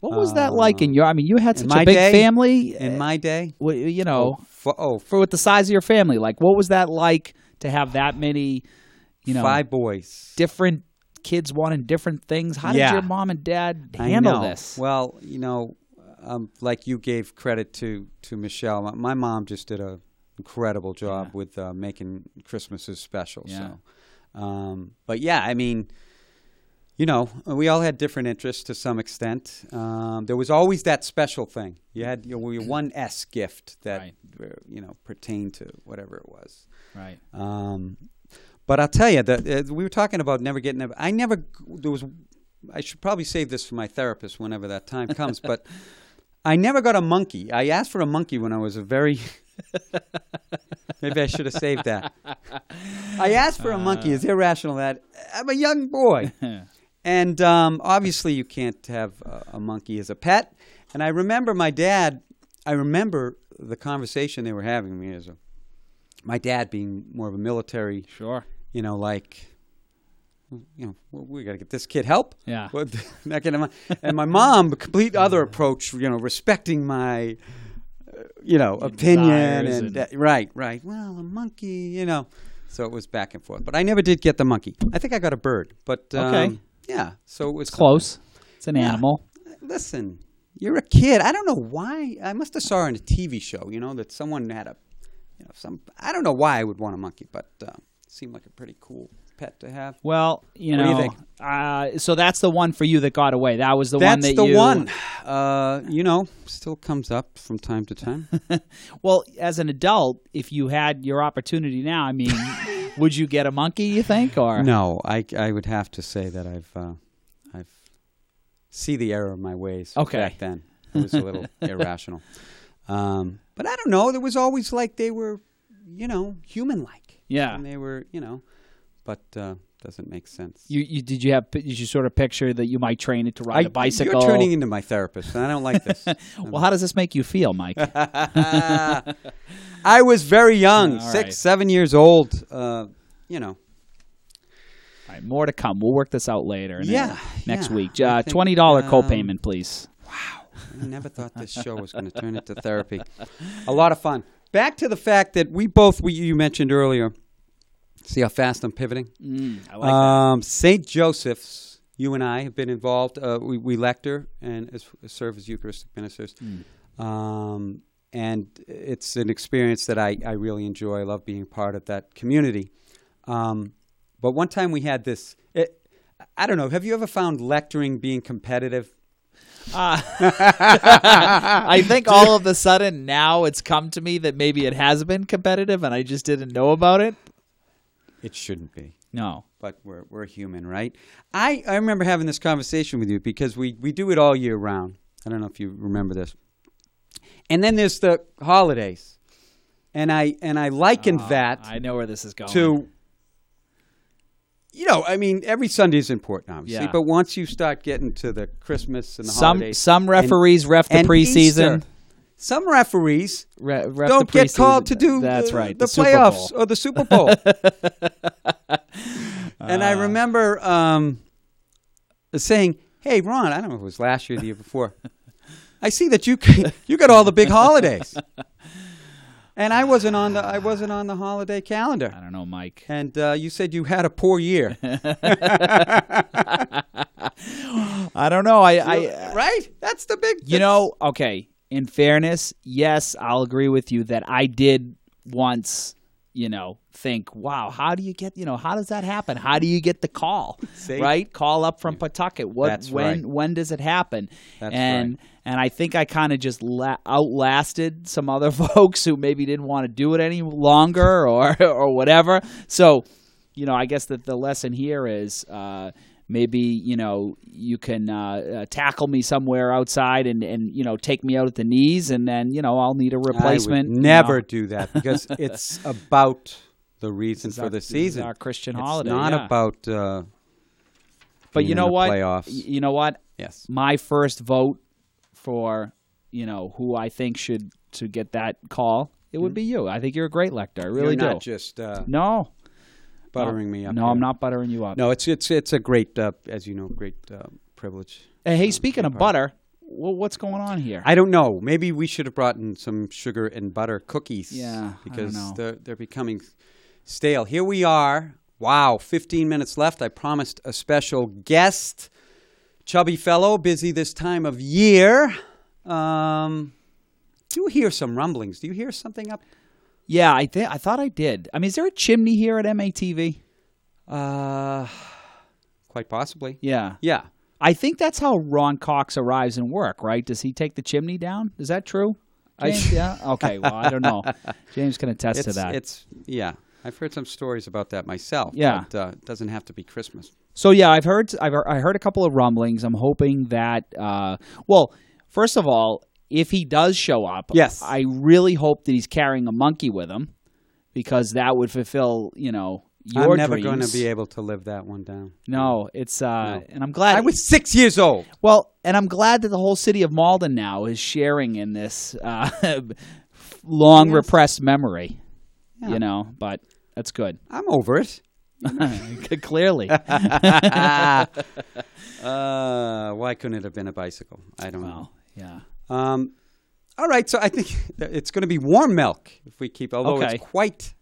What was that like in Uh, your? I mean, you had in such a big day- family. In uh, my day, wh- you know, oh, f- oh, for with the size of your family, like what was that like to have that many, you know, five boys. different kids wanting different things? How Yeah. did your mom and dad I handle know. this? Well, you know, um, like you gave credit to to Michelle, my, my mom just did a incredible job with uh, making Christmases special. Yeah. So, um, but yeah, I mean, you know, we all had different interests to some extent. Um, there was always that special thing. You had your, your one S gift that Right. uh, you know pertained to whatever it was. right. Um, but I'll tell you that uh, we were talking about never getting. A, I never. There was. I should probably save this for my therapist whenever that time comes. but I never got a monkey. I asked for a monkey when I was a very. Maybe I should have saved that. I asked for a monkey. It's irrational that I'm a young boy. And um, obviously, you can't have a, a monkey as a pet. And I remember my dad. I remember the conversation they were having. Mean, as a, my dad being more of a military, Sure. you know, like, you know, well, we got to get this kid help. Yeah. And my mom, complete other approach. You know, respecting my, uh, you know, opinion desires and, and- that- right, right. Well, a monkey, you know. So it was back and forth. But I never did get the monkey. I think I got a bird. But um, Okay. Yeah. So it was It's close. It's an Yeah. animal. listen, you're a kid. I don't know why. I must have saw on a TV show, you know, that someone had a, you know, some. I don't know why I would want a monkey, but uh, it seemed like a pretty cool pet to have. Well, you What do know, you think? Uh, so that's the one for you that got away. That was the one That's that the you. one. Uh, you know, still comes up from time to time. Well, as an adult, if you had your opportunity now, I mean, would you get a monkey? You think, or no, I, I would have to say that I've uh, I've see the error of my ways. Okay. back then it was a little irrational. Um, but I don't know. There was always like they were, you know, human like. Yeah. and they were, you know, but uh, doesn't make sense. You, you did you have did you sort of picture that you might train it to ride I- a bicycle? You're turning into my therapist, and I don't like this. well, how does this make you feel, Mike? I was very young, All six, right. seven years old. Uh, you know, All right, more to come. We'll work this out later. and, Yeah, next yeah. week. Uh, think, Twenty dollar um, copayment, please. Wow, I never thought this show was going to turn into therapy. A lot of fun. Back to the fact that we both, we, you mentioned earlier. See how fast I'm pivoting. Mm, I like Um, St. Joseph's, you and I have been involved. Uh, we, we lecture and as, serve as Eucharistic ministers. Um, and it's an experience that I, I really enjoy. I love being part of that community. Um, but one time we had this. It, I don't know. Have you ever found lecturing being competitive? I think all of a sudden now it's come to me that maybe it has been competitive and I just didn't know about it. It shouldn't be. No. but we're we're human, right? I, I remember having this conversation with you because we, we do it all year round. I don't know if you remember this. And then there's the holidays, and I and I likened ah, that I know where this is going. to. You know, I mean, every Sunday is important, obviously, Yeah. but once you start getting to the Christmas and the some holidays, some referees ref the preseason. Easter, some referees Re- ref don't get called to do That's the, right. the, Super playoffs or the Super Bowl. and I remember um, saying, "Hey, Ron, I don't know if it was last year or the year before. I see that you you got all the big holidays, and I wasn't on the I wasn't on the holiday calendar. I don't know, Mike. And uh, you said you had a poor year, I don't know. I, I right? That's the big. you know, okay. In fairness, yes, I'll agree with you that I did once, you know, think, wow, how do you get, you know, how does that happen? How do you get the call? See? Right? Call up from Pawtucket. What That's when right. when does it happen? That's and right. and I think I kind of just la- outlasted some other folks who maybe didn't want to do it any longer or or whatever. So you know, I guess that the lesson here is uh, maybe you know you can uh, uh, tackle me somewhere outside and and you know take me out at the knees, and then you know I'll need a replacement. I would you never know. do that because it's about the reason for our- the season. our Christian it's holiday, not yeah. about. Uh, But you know what? Playoffs. You know what? yes. My first vote for you know who I think should to get that call, it would be you. I think you're a great lector. I really Hmm? You're do. not just uh, no, buttering me up. no, here. I'm not buttering you up. No, it's it's it's a great, uh, as you know, great uh, privilege. Hey, hey, speaking of butter, wh- what's going on here? I don't know. Maybe we should have brought in some sugar and butter cookies. Yeah, because they're they're becoming stale. Here we are. Wow, 15 minutes left. I promised a special guest, chubby fellow, busy this time of year. Um, do you hear some rumblings? Do you hear something up? Yeah, I think I thought I did. I mean, is there a chimney here at MATV? Uh, quite possibly. Yeah, Yeah. I think that's how Ron Cox arrives in work. Right? Does he take the chimney down? Is that true? I- James? yeah. Okay. Well, I don't know. James can attest to that. it's yeah. I've heard some stories about that myself. Yeah. But, uh, it doesn't have to be Christmas. So yeah, I've heard I've I heard a couple of rumblings. I'm hoping that uh, well, first of all, if he does show up, Yes. I really hope that he's carrying a monkey with him because that would fulfill you know your I'm never dreams. going to be able to live that one down. No, it's uh, No. and I'm glad I was six years old. well, and I'm glad that the whole city of Malden now is sharing in this uh, long Yes. repressed memory. Yeah. You know, but that's good. I'm over it. Clearly, uh, why couldn't it have been a bicycle? I don't well, yeah. Um, all right, so I think it's going to be warm milk if we keep, although Okay. it's quite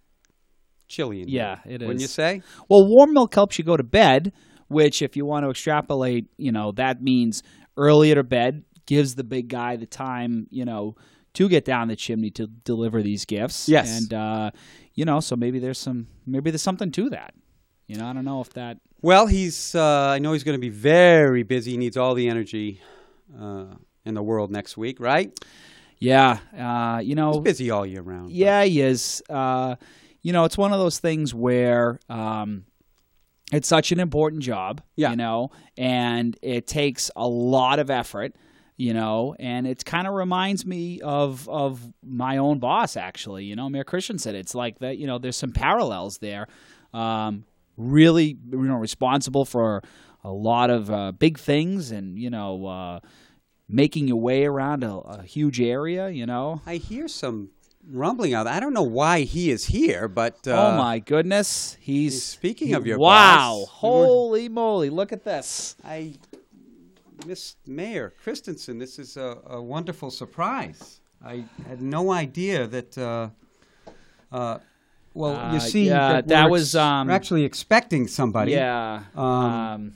chilly in Yeah, here. it Wouldn't you say? Well, warm milk helps you go to bed, which, if you want to extrapolate, you know, that means earlier to bed gives the big guy the time, you know, to get down the chimney to deliver these gifts. Yes. and uh, you know, so maybe there's some, maybe there's something to that. You know, I don't know if that. Well, he's. Uh, I know he's going to be very busy. He needs all the energy uh, in the world next week, right? Yeah, uh, you know, He's busy all year round. but- Yeah, he is. Uh, you know, it's one of those things where um, it's such an important job, Yeah. you know, and it takes a lot of effort, you know, and it kind of reminds me of of my own boss, actually. You know, Mayor Christenson It's like that. You know, there's some parallels there. Um, really, you know, responsible for a lot of uh, big things, and you know. Uh, Making your way around a, a huge area, you know. I hear some rumbling out. I don't know why he is here, but uh, oh my goodness, he's speaking of your wow! boss, Holy moly! Look at this. I, Miss Mayor Christenson, this is a, a wonderful surprise. I had no idea that. Uh, uh, well, Uh, you see, yeah, that, that was, um, actually expecting somebody. Yeah. Um, Um,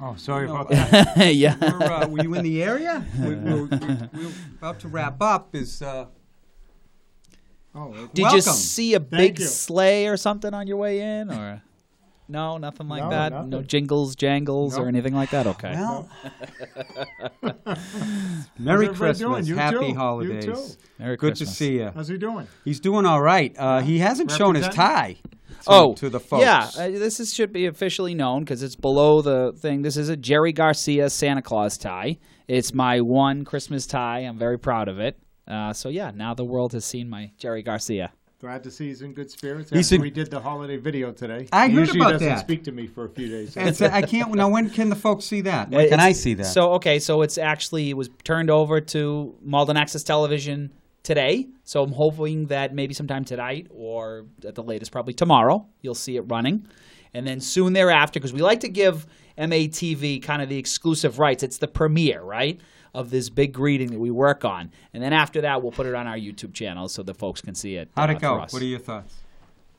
Oh, sorry No, about that. yeah. We're, uh, were you in the area? we, we're, we're, we're about to wrap up. Is uh, Oh, it- Did welcome. you see a Thank big you. sleigh or something on your way in, or no, nothing like No, that? No jingles, jangles, or anything like that. Okay. well. Merry everybody Christmas, doing? You Happy too. You holidays. too. Merry Good to Christmas. see you. How's he doing? He's doing all right. Uh, he hasn't shown his tie. To, oh, to the folks. Yeah, uh, this is, should be officially known because it's below the thing. This is a Jerry Garcia Santa Claus tie. It's my one Christmas tie. I'm very proud of it. Uh, so yeah, now the world has seen my Jerry Garcia. Glad to see he's in good spirits. He's in- we did the holiday video today. I he heard usually about doesn't that. speak to me for a few days. It's, I can't. Now, when can the folks see that? When can I see that? So okay, so it's actually it was turned over to Malden Access Television today. So I'm hoping that maybe sometime tonight or at the latest probably tomorrow you'll see it running, and then soon thereafter because we like to give MATV kind of the exclusive rights. It's the premiere, right? Of this big greeting that we work on, and then after that, we'll put it on our YouTube channel so the folks can see it. How'd uh, it go? What are your thoughts?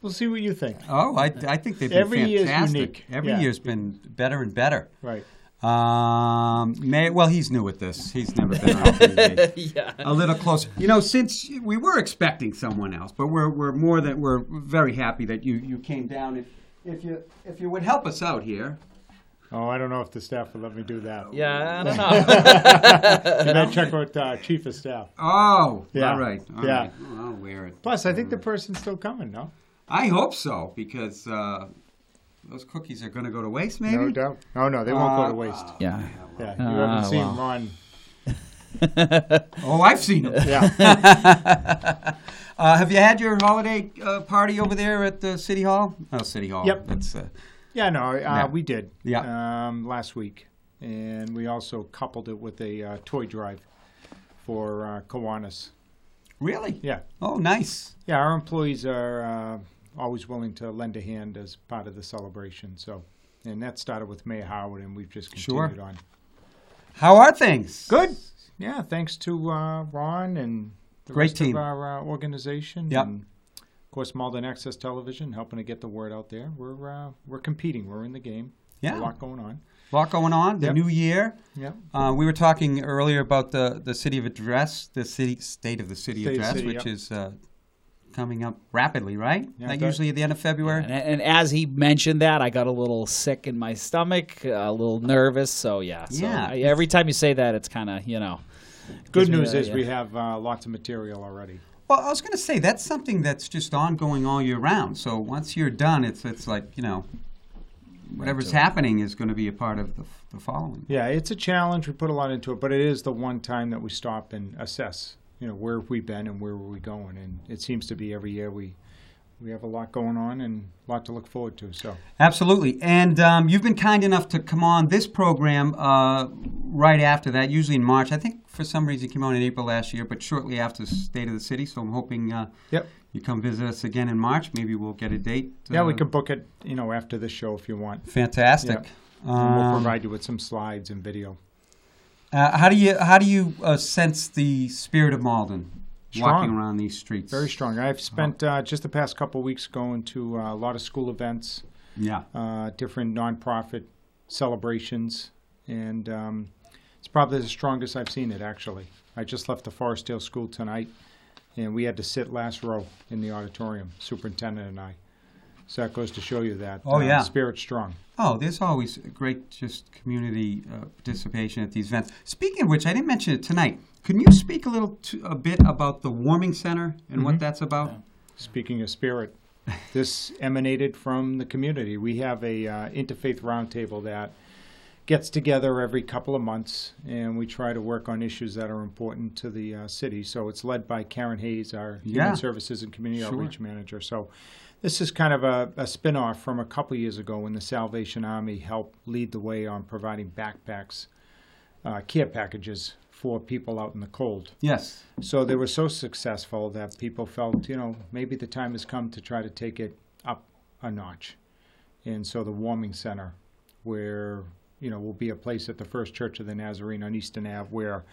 We'll see what you think. Oh, I, I think they've been Every year's fantastic. unique. Every Yeah. year's been better and better. Right. Um, May, well, he's new at this. He's never been on TV. yeah. a little closer. You know, since we were expecting someone else, but we're we're more than we're very happy that you you came down. If if you if you would help us out here. Oh, I don't know if the staff will let me do that. Yeah, I don't know. Can I check with uh, chief of staff? Oh, Yeah. all right. all Yeah. right. Well, I'll wear it. Plus, I think the person's still coming. No. I hope so because uh, those cookies are going to go to waste, maybe. No doubt. Oh no, they won't go to Uh, waste. Yeah. Yeah, you Ah, haven't seen well. Ron. Oh, I've seen them. Yeah, Uh, have you had your holiday uh, party over there at the city hall? Oh, city hall. Yep. That's uh, yeah. No, uh, Yeah. we did. Yeah. Um, last week, and we also coupled it with a uh, toy drive for uh, Kiwanis. really. Yeah, Oh, nice. yeah. Our employees are uh, always willing to lend a hand as part of the celebration. So, and that started with May Howard, and we've just Sure. continued on. How are things? Good. Yeah, thanks to uh, Ron and the Great rest team. of our uh, organization. Yep. And of course, Malden Access Television helping to get the word out there. We're uh, we're competing. We're in the game. Yeah. a lot going on. A lot going on. The Yep. new year. Yep. Uh, we were talking earlier about the, the city of address, the city state of the city State address, city, which yep. is uh, coming up rapidly, right? Yeah, like that- usually at the end of February. And, and as he mentioned that, I got a little sick in my stomach, a little nervous. So yeah, so Yeah. I, every time you say that, it's kind of you know. Good gives me news the- is yeah. we have uh, lots of material already. Well, I was going to say that's something that's just ongoing all year round. So once you're done, it's it's like you know, whatever's happening is going to be a part of the, the following. Yeah, it's a challenge. We put a lot into it, but it is the one time that we stop and assess. You know, where have we been and where are we going? And it seems to be every year we we have a lot going on and a lot to look forward to. So Absolutely. And um, you've been kind enough to come on this program uh, right after that, usually in March. I think for some reason you came on in April last year, but shortly after State of the City. So I'm hoping uh, Yep. you come visit us again in March. Maybe we'll get a date. yeah, we uh, could book it. You know, after the show if you want. Fantastic. We'll Um, provide you with some slides and video. uh, how do you how do you uh, sense the spirit of Malden walking around these streets? Very strong. I've spent uh, just the past couple of weeks going to uh, a lot of school events, Yeah. uh, different nonprofit celebrations, and um, it's probably the strongest I've seen it. Actually, I just left the Forestdale School tonight, and we had to sit last row in the auditorium, superintendent and I. So that goes to show you that Oh, uh, yeah. spirit's strong. Oh, there's always great just community uh, participation at these events. Speaking of which, I didn't mention it tonight. Can you speak a little to, a bit about the warming center and what that's about? Speaking of spirit, this emanated from the community. We have a uh, interfaith roundtable that gets together every couple of months, and we try to work on issues that are important to the uh, city. So it's led by Karen Hayes, our Yeah. Human Services and Community Sure. Outreach Manager. So this is kind of a, a spin-off from a couple years ago when the Salvation Army helped lead the way on providing backpacks, uh, care packages for people out in the cold. Yes. So they were so successful that people felt, you know, maybe the time has come to try to take it up a notch. And so the warming center, where, you know, will be a place at the First Church of the Nazarene on Eastern Ave where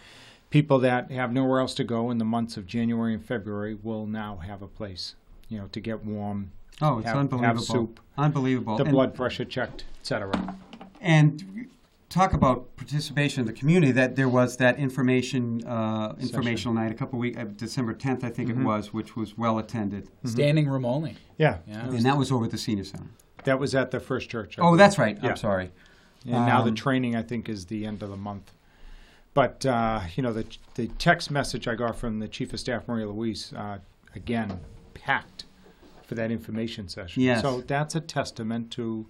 people that have nowhere else to go in the months of January and February will now have a place, you know, to get warm, Oh, it's Have- have unbelievable. soup. Unbelievable. the And- blood pressure checked, etc. And talk about participation in the community. That there was that information uh, informational night a couple weeks, uh, December 10th, I think Mm-hmm. it was, which was well attended, Standing room only. Yeah. Yeah. and that was over at the senior center. That was at the First Church. I Oh, believe. that's right. Yeah. I'm sorry. And now the Um, training, I think, is the end of the month. But uh, you know, the the text message I got from the chief of staff, Maria Louise, uh, again, packed for that information session. Yes. So that's a testament to,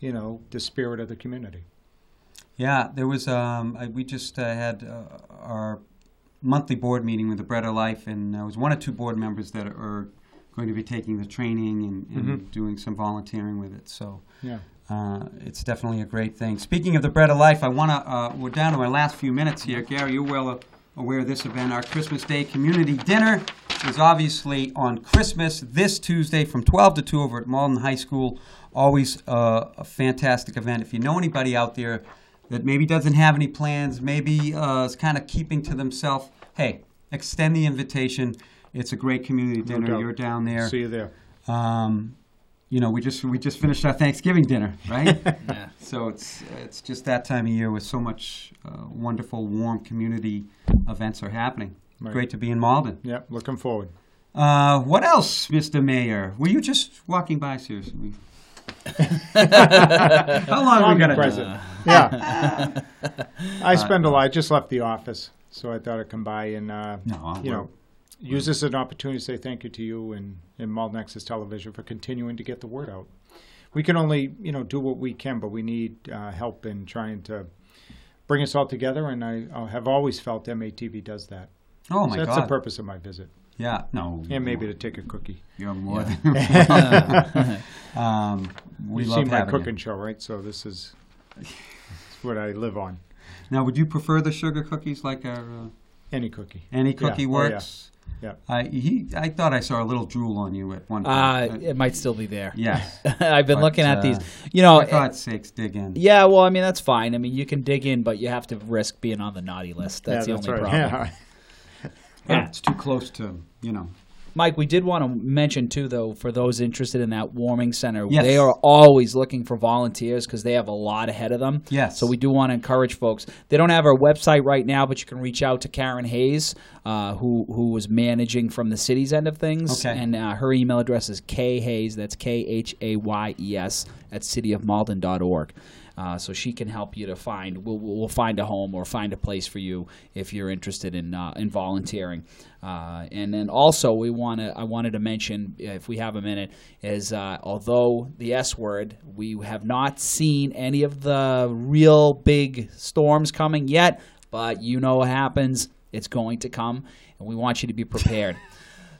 you know, the spirit of the community. Yeah, there was. Um, I, we just uh, had uh, our monthly board meeting with the Bread of Life, and there was one or two board members that are going to be taking the training and, and Mhm. doing some volunteering with it. So Yeah. uh, it's definitely a great thing. Speaking of the Bread of Life, I want to. Uh, we're down to our last few minutes here. Gary, you're well aware of this event. Our Christmas Day community dinner is obviously on Christmas this Tuesday from 12 to 2 over at Malden High School. Always uh, a fantastic event. If you know anybody out there that maybe doesn't have any plans, maybe uh, is kind of keeping to themselves, hey, extend the invitation. It's a great community dinner. You're down there. See you there. Um, you know, we just we just finished our Thanksgiving dinner, right? Yeah. so it's it's just that time of year with so much uh, wonderful, warm community events are happening. Right. Great to be in Malden. Yep. Looking forward. Uh, what else, Mr. Mayor? Were you just walking by? Seriously. How long are we gonna do? Omnipresent. Yeah. I spend a lot. I just left the office, so I thought I'd come by and, uh, No, you know, use this as an opportunity to say thank you to you and, and Access Television for continuing to get the word out. we can only you know do what we can, but we need uh, help in trying to bring us all together. And I, I have always felt MATV does that. Oh So my that's God! That's the purpose of my visit, Yeah, no. and maybe to take a cookie. you're more than. um, we You've love seen my having you. cooking show, right? So this is what I live on. Now, would you prefer the sugar cookies like our uh, Any cookie. any Yeah. cookie Oh, yeah. works? Yeah. I he, I thought I saw a little drool on you at one point. Uh, it might still be there. yes. I've been But, looking at uh, these. You know, For God's sakes, dig in. yeah. Well, I mean, that's fine. I mean, you can dig in, but you have to risk being on the naughty list. That's yeah, the that's only right. problem. Yeah. Yeah, it's too close to you know. Mike, we did want to mention too, though, for those interested in that warming center, Yes. they are always looking for volunteers because they have a lot ahead of them. Yes. So we do want to encourage folks. They don't have our website right now, but you can reach out to Karen Hayes, uh, who who was managing from the city's end of things, Okay. and uh, her email address is k hayes. That's k h a y e s at cityofmalden.org. Uh, so she can help you to find. We'll, we'll find a home or find a place for you if you're interested in uh, in volunteering. Uh, and then also we want to. I wanted to mention, if we have a minute, is uh, although the S word, we have not seen any of the real big storms coming yet. But you know what happens. It's going to come, and we want you to be prepared.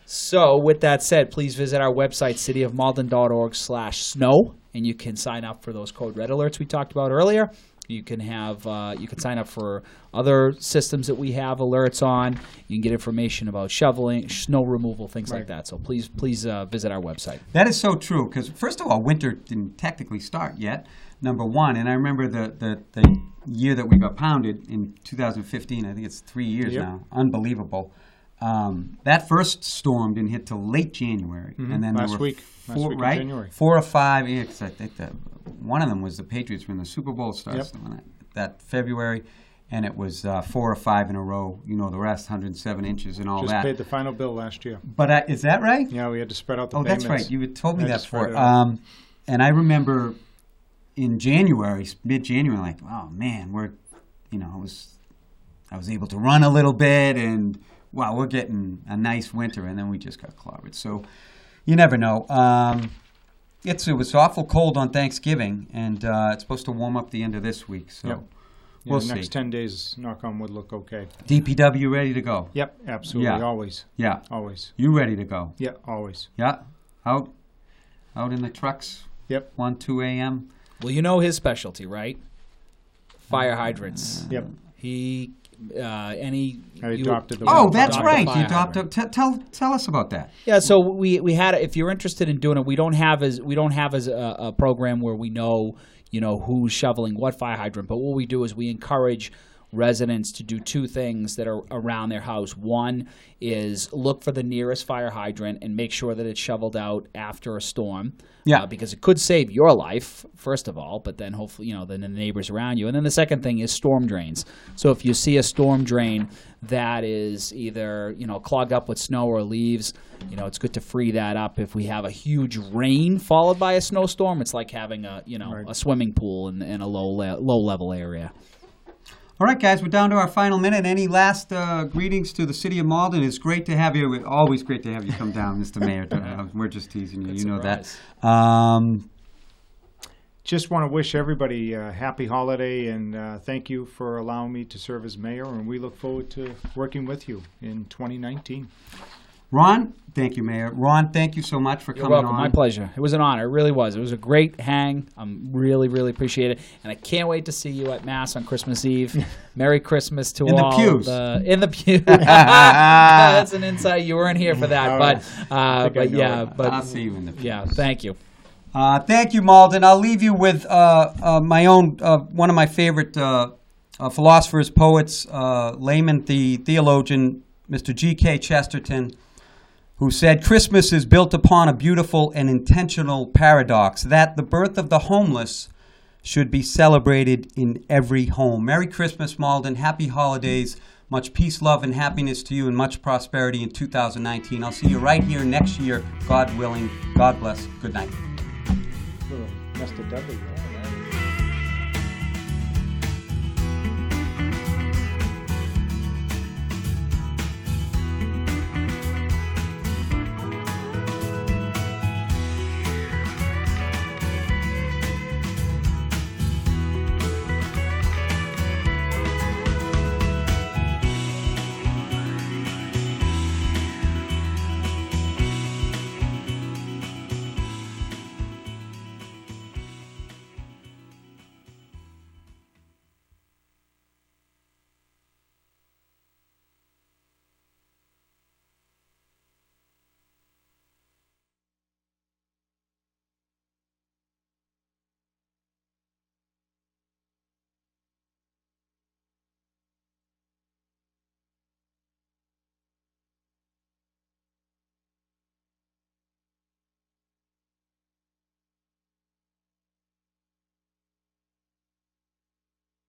So, with that said, please visit our website, cityofmalden.org slash snow, and you can sign up for those code red alerts we talked about earlier. You can have uh, you can sign up for other systems that we have alerts on. You can get information about shoveling, snow removal, things like Right. that. So please please uh, visit our website. That is so true because first of all, winter didn't technically start yet. Number one, and I remember the, the, the year that we got pounded in 2015. I think it's three years Yep. now. Unbelievable. Um, that first storm didn't hit till late January, and then there Mm-hmm. Last were week. Four, right? January. Four or five. Yeah, 'cause I think that one of them was the Patriots when the Super Bowl starts Yep. that, that February, and it was uh, four or five in a row. You know the rest, 107 inches and all Just that. paid the final bill last year. but uh, is that right? Yeah, we had to spread out the Oh, that's right. You had told me that before. Um, and I remember in January, mid January, like, oh man, we're, you know, I was, I was able to run a little bit, and wow, we're getting a nice winter, and then we just got clobbered. So, you never know. Um, it's it was awful cold on Thanksgiving, and uh, it's supposed to warm up the end of this week. So, Yep. Yeah, we'll the see. next 10 days, knock on wood, look okay. DPW ready to go? Yep, absolutely. Yeah. Always. Yeah, Always. you ready to go? Yeah, always. Yeah, out, out in the trucks. Yep. One two a.m. Well, you know his specialty, right? Fire hydrants. Yep. He uh, any I you- adopted the Oh, one. that's adopt right. fire You adopt a, hydrant. t- tell tell us about that. Yeah, so we we had if you're interested in doing it, we don't have as we don't have as a, a program where we know you know who's shoveling what fire hydrant, but what we do is we encourage residents to do two things that are around their house. One is look for the nearest fire hydrant and make sure that it's shoveled out after a storm. Yeah. uh, because it could save your life first of all, but then hopefully you know then the neighbors around you. And then the second thing is storm drains. So if you see a storm drain that is either you know clogged up with snow or leaves, you know it's good to free that up. If we have a huge rain followed by a snowstorm, it's like having a you know Right. a swimming pool in, in a low le- low level area. All right, guys, we're down to our final minute. Any last uh, greetings to the city of Malden? It's great to have you. Always great to have you come down, Mr. Mayor. Uh, we're just teasing you. Good you know surprise. that. Um, Just want to wish everybody a happy holiday and uh, thank you for allowing me to serve as mayor. And we look forward to working with you in 2019. Ron, thank you, Mayor. Ron, thank you so much for You're coming welcome. on. My pleasure. It was an honor. It really was. It was a great hang. I'm really, really appreciate it, and I can't wait to see you at mass on Christmas Eve. Merry Christmas to In the all. pews. The, in the pew. That's an insight. You weren't here for that, All but uh, but yeah, it. but I'll see you in the. pews. yeah. Thank you. Uh, thank you, Malden. I'll leave you with uh, uh, my own, uh, one of my favorite uh, uh, philosophers, poets, uh, layman, the theologian, Mr. G.K. Chesterton, who said, Christmas is built upon a beautiful and intentional paradox that the birth of the homeless should be celebrated in every home. Merry Christmas, Malden. Happy holidays. Much peace, love, and happiness to you, and much prosperity in 2019. I'll see you right here next year, God willing. God bless. Good night.